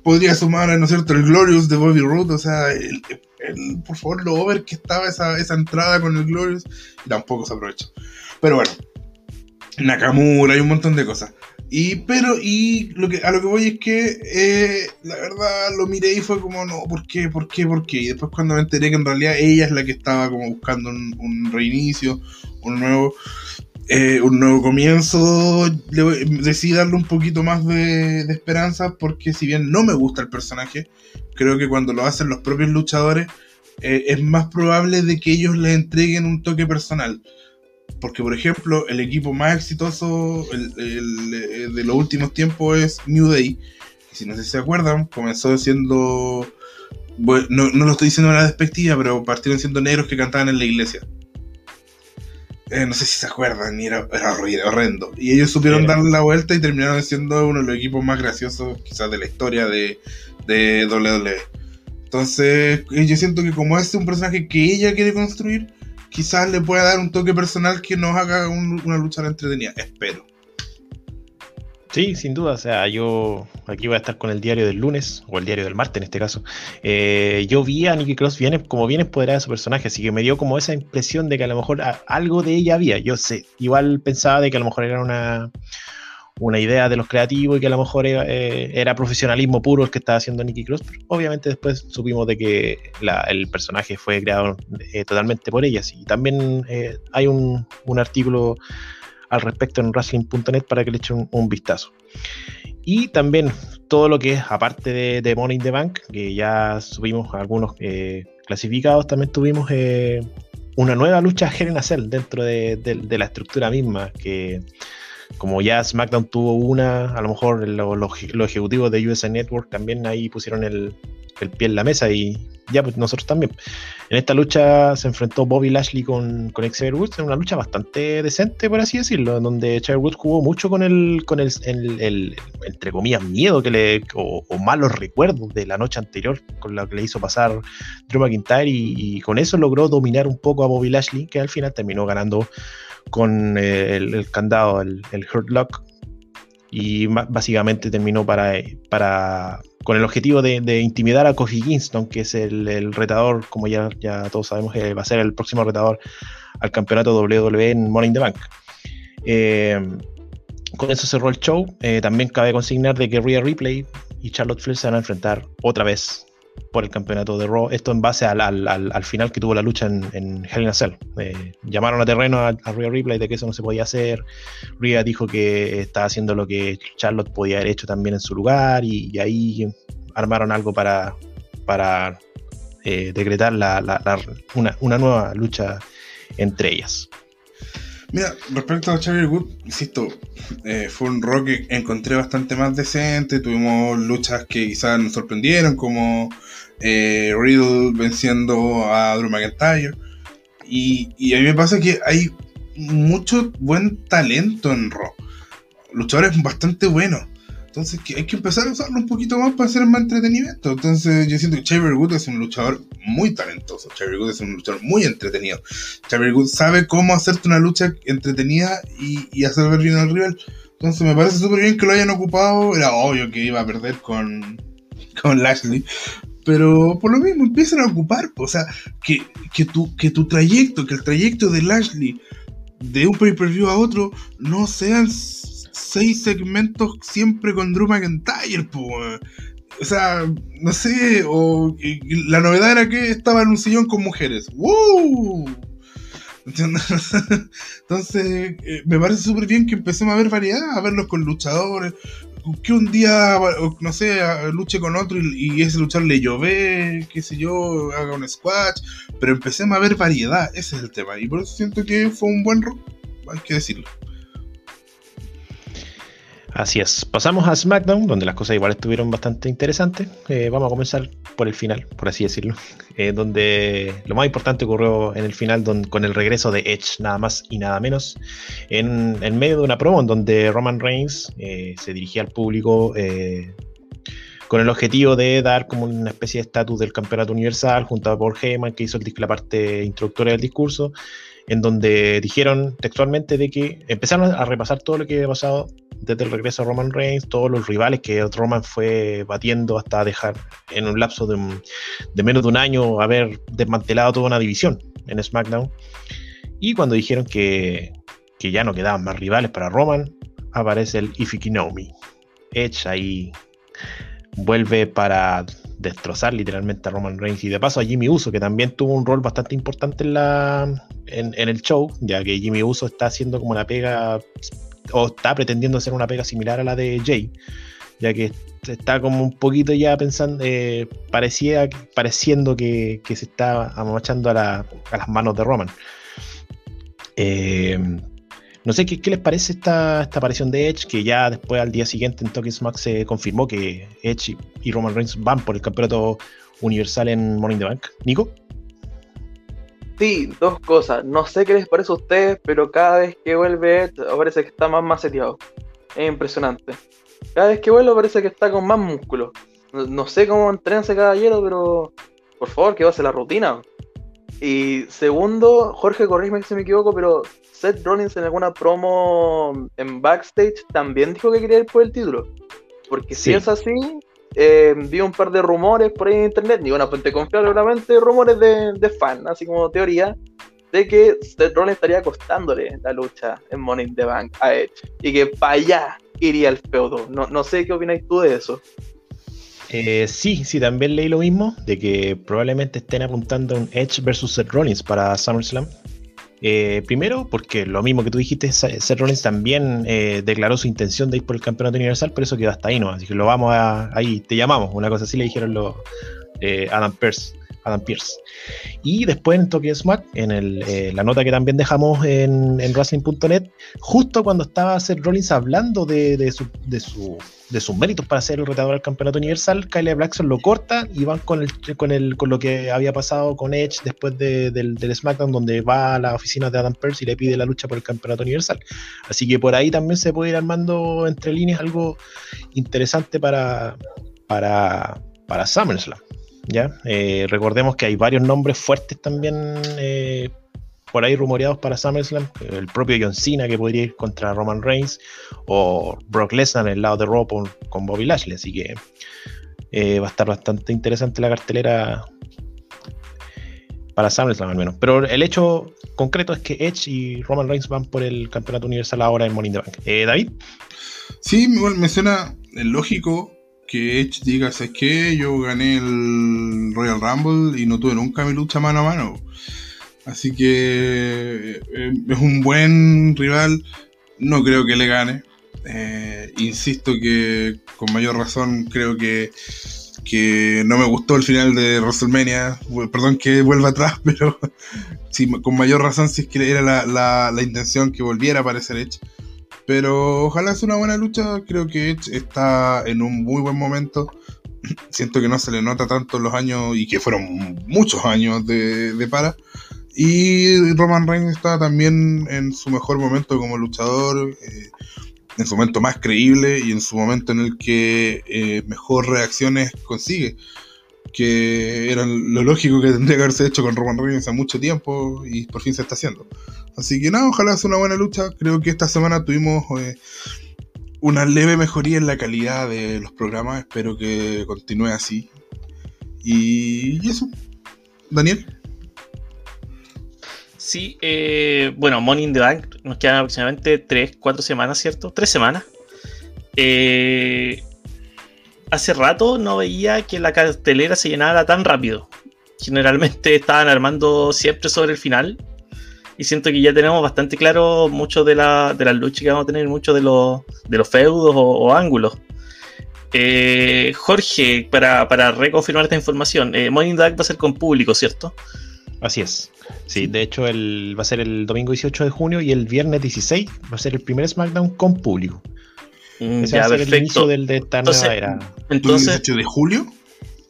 Speaker 1: Podría sumar, ¿no es cierto?, el Glorious de Bobby Roode. O sea, el, por favor, lo over que estaba esa, esa entrada con el Glorious. Tampoco se aprovechó. Pero bueno, Nakamura y un montón de cosas. Y, pero, y lo que, a lo que voy es que, eh, la verdad, lo miré y fue como, no, ¿por qué? ¿Por qué? ¿Por qué? Y después cuando me enteré que en realidad ella es la que estaba como buscando un reinicio, un nuevo, eh, un nuevo comienzo, decidí darle un poquito más de, esperanza porque si bien no me gusta el personaje, creo que cuando lo hacen los propios luchadores, eh, es más probable de que ellos le entreguen un toque personal. Porque, por ejemplo, el equipo más exitoso eh, de los últimos tiempos es New Day. Si no sé si se acuerdan, comenzó siendo. bueno, no, lo estoy diciendo de una despectiva, pero partieron siendo negros que cantaban en la iglesia. Eh, no sé si se acuerdan, y era, era horrendo. Y ellos supieron
Speaker 2: Era.
Speaker 1: darle la vuelta y terminaron siendo uno de los equipos más graciosos, quizás, de la historia de, de WWE. Entonces, eh, yo siento que como es un personaje que ella quiere construir, quizás le pueda dar un toque personal que nos haga un- una lucha entretenida. Espero.
Speaker 2: Sí, sin duda. O sea, yo aquí voy a estar con el diario del lunes, o el diario del martes en este caso. Eh, yo vi a Nikki Cross bien, como bien empoderada de su personaje, así que me dio como esa impresión de que a lo mejor algo de ella había. Yo sé, igual pensaba de que a lo mejor era una, una idea de los creativos y que a lo mejor era, eh, profesionalismo puro el que estaba haciendo Nikki Cross, obviamente después supimos de que la- el personaje fue creado eh, totalmente por ellas. Y también eh, hay un, un artículo al respecto en wrestling.net para que le echen un, vistazo. Y también todo lo que es, aparte de, de Money in the Bank, que ya subimos algunos eh, clasificados, también tuvimos eh, una nueva lucha Hell Cell dentro de, de- la estructura misma, que como ya SmackDown tuvo una, a lo mejor lo- lo- los ejecutivos de USA Network también ahí pusieron el, el pie en la mesa y ya pues nosotros también. En esta lucha se enfrentó Bobby Lashley con, con Xavier Woods en una lucha bastante decente, por así decirlo, en donde Xavier Woods jugó mucho con el, con el, entre comillas, miedo que le, o, malos recuerdos de la noche anterior, con lo que le hizo pasar Drew McIntyre, y, con eso logró dominar un poco a Bobby Lashley, que al final terminó ganando con eh, el, el candado, el, el Hurt Lock. y básicamente terminó para, para con el objetivo de, intimidar a Kofi Kingston, que es el, retador, como ya, todos sabemos, que va a ser el próximo retador al campeonato WWE en in the Bank. Eh, con eso cerró el show. Eh, también cabe consignar de que Rhea Ripley y Charlotte Flair se van a enfrentar otra vez por el campeonato de Raw. Esto en base al, al- al- al final que tuvo la lucha en, en Hell in a Cell. Eh, llamaron a terreno a, a Rhea Ripley de que eso no se podía hacer. Rhea dijo que estaba haciendo lo que Charlotte podía haber hecho también en su lugar y, ahí armaron algo para, para eh, decretar la- la- una, una nueva lucha entre ellas.
Speaker 1: Mira, respecto a Xavier Good, insisto, eh, fue un rock que encontré bastante más decente. Tuvimos luchas que quizás nos sorprendieron, como eh, Riddle venciendo a Drew McIntyre. Y, y a mí me pasa que hay mucho buen talento en Raw. Luchadores bastante buenos. Entonces que hay que empezar a usarlo un poquito más para hacer más entretenimiento. Entonces yo siento que Xavier Good es un luchador muy talentoso. Xavier Good es un luchador muy entretenido. Xavier Good sabe cómo hacerte una lucha entretenida y, hacer ver bien al rival. Entonces me parece súper bien que lo hayan ocupado. Era obvio que iba a perder con, con Lashley. Pero por lo mismo empiezan a ocupar. O sea, que, que, tu, que tu trayecto, que el trayecto de Lashley de un pay-per-view a otro no sean seis segmentos siempre con Drew McIntyre. weón. o sea, no sé. O, la novedad era que estaba en un sillón con mujeres. ¡Wow! *laughs* Entonces, eh, me parece súper bien que empecemos a ver variedad, a verlos con luchadores. Que un día, no sé, luche con otro y, y ese luchador le llove, qué sé yo, haga un squash. Pero empecemos a ver variedad, ese es el tema. Y por eso siento que fue un buen rock, hay que decirlo.
Speaker 2: Así es. Pasamos a SmackDown, donde las cosas igual estuvieron bastante interesantes. Eh, vamos a comenzar por el final, por así decirlo. *laughs* Eh, donde lo más importante ocurrió en el final con el regreso de Edge, nada más y nada menos. En, medio de una promo en donde Roman Reigns eh, se dirigía al público con el objetivo de dar como una especie de estatus del campeonato universal junto a Paul Heyman, que hizo el la parte introductoria del discurso, en donde dijeron textualmente de que empezaron a repasar todo lo que había pasado desde el regreso a Roman Reigns, todos los rivales que Roman fue batiendo hasta dejar en un lapso de, un- de menos de un año haber desmantelado toda una división en SmackDown. Y cuando dijeron que, que ya no quedaban más rivales para Roman, aparece el If You Know Me. Edge ahí vuelve para destrozar literalmente a Roman Reigns y de paso a Jimmy Uso, que también tuvo un rol bastante importante en, la, en el show, ya que Jimmy Uso está haciendo como la pega o está pretendiendo hacer una pega similar a la de Jay, ya que está como un poquito ya pensando, eh, parecía, pareciendo que, que se está amachando a, la- a las manos de Roman. Eh, no sé ¿qué, qué les parece esta, esta aparición de Edge, que ya después al día siguiente en Tokyo Smack se confirmó que Edge y, Roman Reigns van por el campeonato universal en in the Bank. Nico,
Speaker 3: Sí, dos cosas. No sé qué les parece a ustedes, pero cada vez que vuelve parece que está más maceteado. Es impresionante. Cada vez que vuelve parece que está con más músculo. No, no sé cómo entrena ese caballero, pero por favor, que va a ser la rutina. Y segundo, Jorge, corrígeme si me equivoco, pero Seth Rollins en alguna promo en backstage también dijo que quería ir por el título. Porque si es así, eh, vi un par de rumores por ahí en internet, ni una fuente confiable, obviamente, rumores de, de fan, así como teoría, de que Seth Rollins estaría costándole la lucha en Money in the Bank a Edge. Y que para allá iría el feudo. No, no sé qué opináis tú de eso.
Speaker 2: Eh, sí, sí, también leí lo mismo, de que probablemente estén apuntando un Edge versus Seth Rollins para SummerSlam. Eh, primero, porque lo mismo que tú dijiste, Seth Rollins también eh, declaró su intención de ir por el campeonato universal, pero eso quedó hasta ahí, ¿no? Así que lo vamos a. Ahí, te llamamos, una cosa así le dijeron los eh, Adam Pierce. Adam Pierce. Y después en Tokyo Smack, en el, eh, la nota que también dejamos en, en Wrestling.net, justo cuando estaba Seth Rollins hablando de, su, sus méritos para ser el retador al campeonato universal, Kyle Blackson lo corta y van con, el, con, el, con lo que había pasado con Edge después de- del, SmackDown, donde va a la oficina de Adam Pearce y le pide la lucha por el campeonato universal. Así que por ahí también se puede ir armando entre líneas algo interesante para, para, para SummerSlam. ¿Ya? Eh, recordemos que hay varios nombres fuertes también eh, por ahí rumoreados para SummerSlam, el propio John Cena que podría ir contra Roman Reigns, o Brock Lesnar en el lado de Raw con, Bobby Lashley, así que eh, va a estar bastante interesante la cartelera para SummerSlam al menos. Pero el hecho concreto es que Edge y Roman Reigns van por el campeonato universal ahora en Money in the Bank. David,
Speaker 1: Sí, igual me suena lógico que Edge diga, ¿sabes qué? Yo gané el Royal Rumble y no tuve nunca mi lucha mano a mano. Así que eh, es un buen rival. No creo que le gane. Eh, insisto que con mayor razón creo que, que no me gustó el final de WrestleMania. Perdón que vuelva atrás, *laughs* pero sí, con mayor razón si es que era la, la- la intención que volviera a aparecer Edge. Pero ojalá sea una buena lucha. Creo que Edge está en un muy buen momento. *clears throat* Siento que no se le nota tanto los años y que fueron muchos años de, de para. Y Roman Reigns está también en su mejor momento como luchador, eh, en su momento más creíble y en su momento en el que eh, mejor reacciones consigue. Que era lo lógico que tendría que haberse hecho con Roman Reigns hace mucho tiempo y por fin se está haciendo. Así que nada, ojalá sea una buena lucha. Creo que esta semana tuvimos eh, una leve mejoría en la calidad de los programas. Espero que continúe así. Y, eso. Daniel.
Speaker 4: Sí, eh, bueno, Money in the Bank nos quedan aproximadamente 3, 4 semanas, ¿cierto? 3 semanas. Eh, hace rato no veía que la cartelera se llenara tan rápido. Generalmente estaban armando siempre sobre el final. Y siento que ya tenemos bastante claro mucho de, la, de las luchas que vamos a tener, muchos de los, de los feudos o, o ángulos. Eh, Jorge, para, para reconfirmar esta información, eh, Bank va a ser con público, ¿cierto?
Speaker 2: así es. Sí, de hecho el, va a ser el domingo 18 de junio y el viernes 16 va a ser el primer SmackDown con público.
Speaker 4: Mm,
Speaker 2: Ese
Speaker 4: ya,
Speaker 2: va a ser el inicio del, de esta
Speaker 4: Entonces,
Speaker 2: nueva era.
Speaker 1: ¿Tú
Speaker 4: Entonces,
Speaker 1: 18 de julio?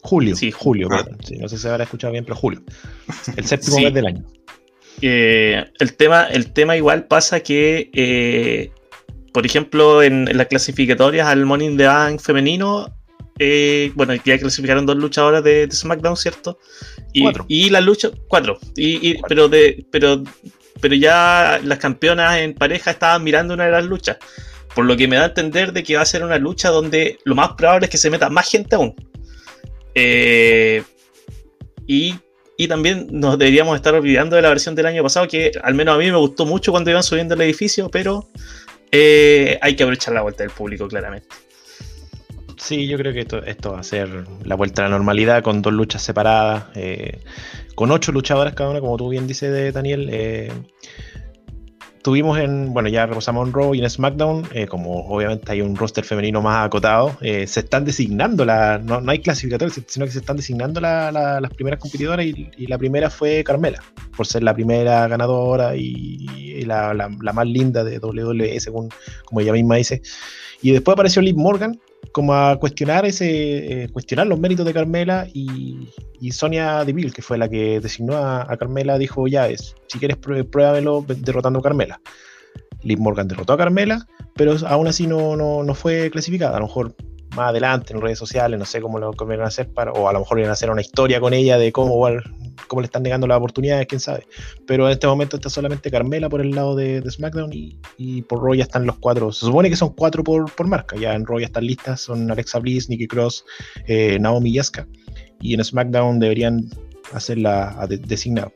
Speaker 2: Julio,
Speaker 4: Sí.
Speaker 2: julio,
Speaker 1: Ah.
Speaker 2: Sí, no sé si se habrá escuchado bien, pero julio. El *laughs* séptimo
Speaker 4: Sí.
Speaker 2: mes del año.
Speaker 4: Eh, el, tema, el tema igual pasa que, eh, por ejemplo, en, en las clasificatorias al in the Bank femenino, eh, bueno, ya clasificaron dos luchadoras de, de SmackDown, ¿cierto? Y,
Speaker 2: Cuatro.
Speaker 4: Y la lucha, cuatro. Y, y- Pero, de, pero, pero ya las campeonas en pareja estaban mirando una de las luchas. Por lo que me da a entender de que va a ser una lucha donde lo más probable es que se meta más gente aún. Eh, y, y también nos deberíamos estar olvidando de la versión del año pasado, que al menos a mí me gustó mucho cuando iban subiendo el edificio, pero eh, hay que aprovechar la vuelta del público, claramente.
Speaker 2: Sí, yo creo que esto, va a ser la vuelta a la normalidad con dos luchas separadas, eh, con ocho luchadoras cada una, como tú bien dices, Daniel. Tuvimos en, bueno, ya repasamos en Raw y en SmackDown, eh, como obviamente hay un roster femenino más acotado, eh, se están designando, la, no, no hay clasificatorios, sino que se están designando la- la- las primeras competidoras y, la primera fue Carmela, por ser la primera ganadora y, y la más linda de WWE, según como ella misma dice. Y después apareció Liv Morgan como a cuestionar ese eh, cuestionar los méritos de Carmela y, Sonia Deville, que fue la que designó a, Carmela, dijo ya es, si quieres pruébamelo derrotando a Carmela. Liv Morgan derrotó a Carmela, pero aún así no, no, no fue clasificada. A lo mejor más adelante en redes sociales, no sé cómo lo iban a hacer, para, o a lo mejor iban a hacer una historia con ella de cómo, cómo le están negando las oportunidades, quién sabe. Pero en este momento está solamente Carmela por el lado de, SmackDown y, por Raw están los cuatro. Se supone que son cuatro por, marca. Ya en Raw están listas, son Alexa Bliss, Nikki Cross, eh, Naomi y. Y en SmackDown deberían hacerla designado.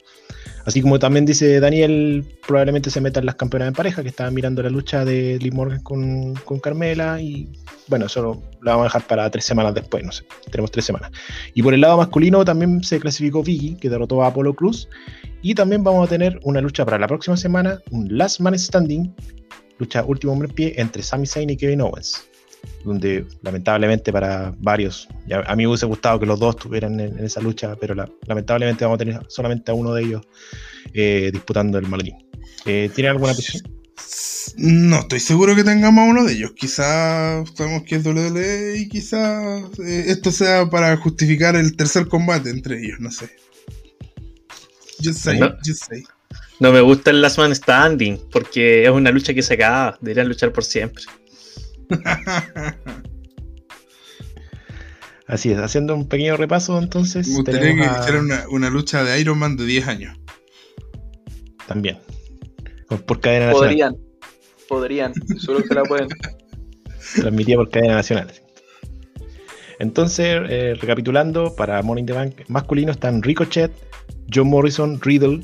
Speaker 2: Así como también dice Daniel, probablemente se metan las campeonas en pareja que estaban mirando la lucha de Liv Morgan con, con Carmela y bueno, eso lo, vamos a dejar para tres semanas después, no sé, tenemos tres semanas. Y por el lado masculino también se clasificó Vicky, que derrotó a Apollo Cruz. Y también vamos a tener una lucha para la próxima semana, un Last Man Standing, lucha último hombre en pie entre Sami Zayn y Kevin Owens. Donde lamentablemente para varios, ya a mí me hubiese gustado que los dos estuvieran en, en esa lucha, pero la- lamentablemente vamos a tener solamente a uno de ellos eh, disputando el maletín. Eh, ¿Tienen alguna posición?
Speaker 1: No estoy seguro que tengamos uno de ellos. Quizás sabemos que es WWE y quizás eh, esto sea para justificar el tercer combate entre ellos, no sé. Just say,
Speaker 4: No.
Speaker 1: just say.
Speaker 4: No me gusta el Last Man Standing, porque es una lucha que se acaba. Deberían luchar por siempre. *laughs*
Speaker 2: Así es, haciendo un pequeño repaso entonces.
Speaker 1: Me gustaría
Speaker 2: tenemos
Speaker 1: que
Speaker 2: a-
Speaker 1: una, una lucha de Iron Man de 10 años.
Speaker 2: también. Por cadena nacional.
Speaker 3: Podrían. Podrían. Solo que se la pueden. *laughs*
Speaker 2: transmitida por cadena nacional. Entonces, eh, recapitulando, para Morning the Bank masculino están Ricochet, John Morrison, Riddle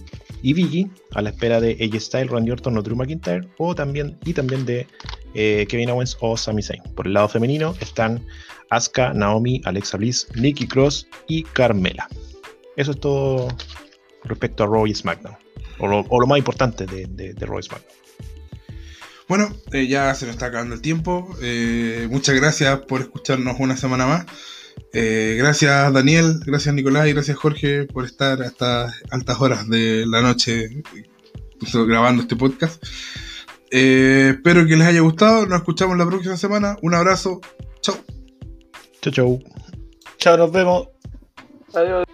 Speaker 2: y Vicky, a la espera de AJ Styles, Randy Orton o Drew McIntyre, o también, y también de eh, Kevin Owens o Sami Zayn. Por el lado femenino están Asuka, Naomi, Alexa Bliss, Nikki Cross y Carmela. Eso es todo respecto a Raw y SmackDown. O lo, lo más importante de, de, de SmackDown.
Speaker 1: Bueno, eh, ya se nos está acabando el tiempo. Eh, muchas gracias por escucharnos una semana más. Eh, gracias Daniel, gracias Nicolás y gracias Jorge por estar hasta altas horas de la noche grabando este podcast. Eh, espero que les haya gustado. Nos escuchamos la próxima semana. Un abrazo. Chao.
Speaker 2: Chau, chau.
Speaker 4: Chao, nos vemos.
Speaker 3: Adiós.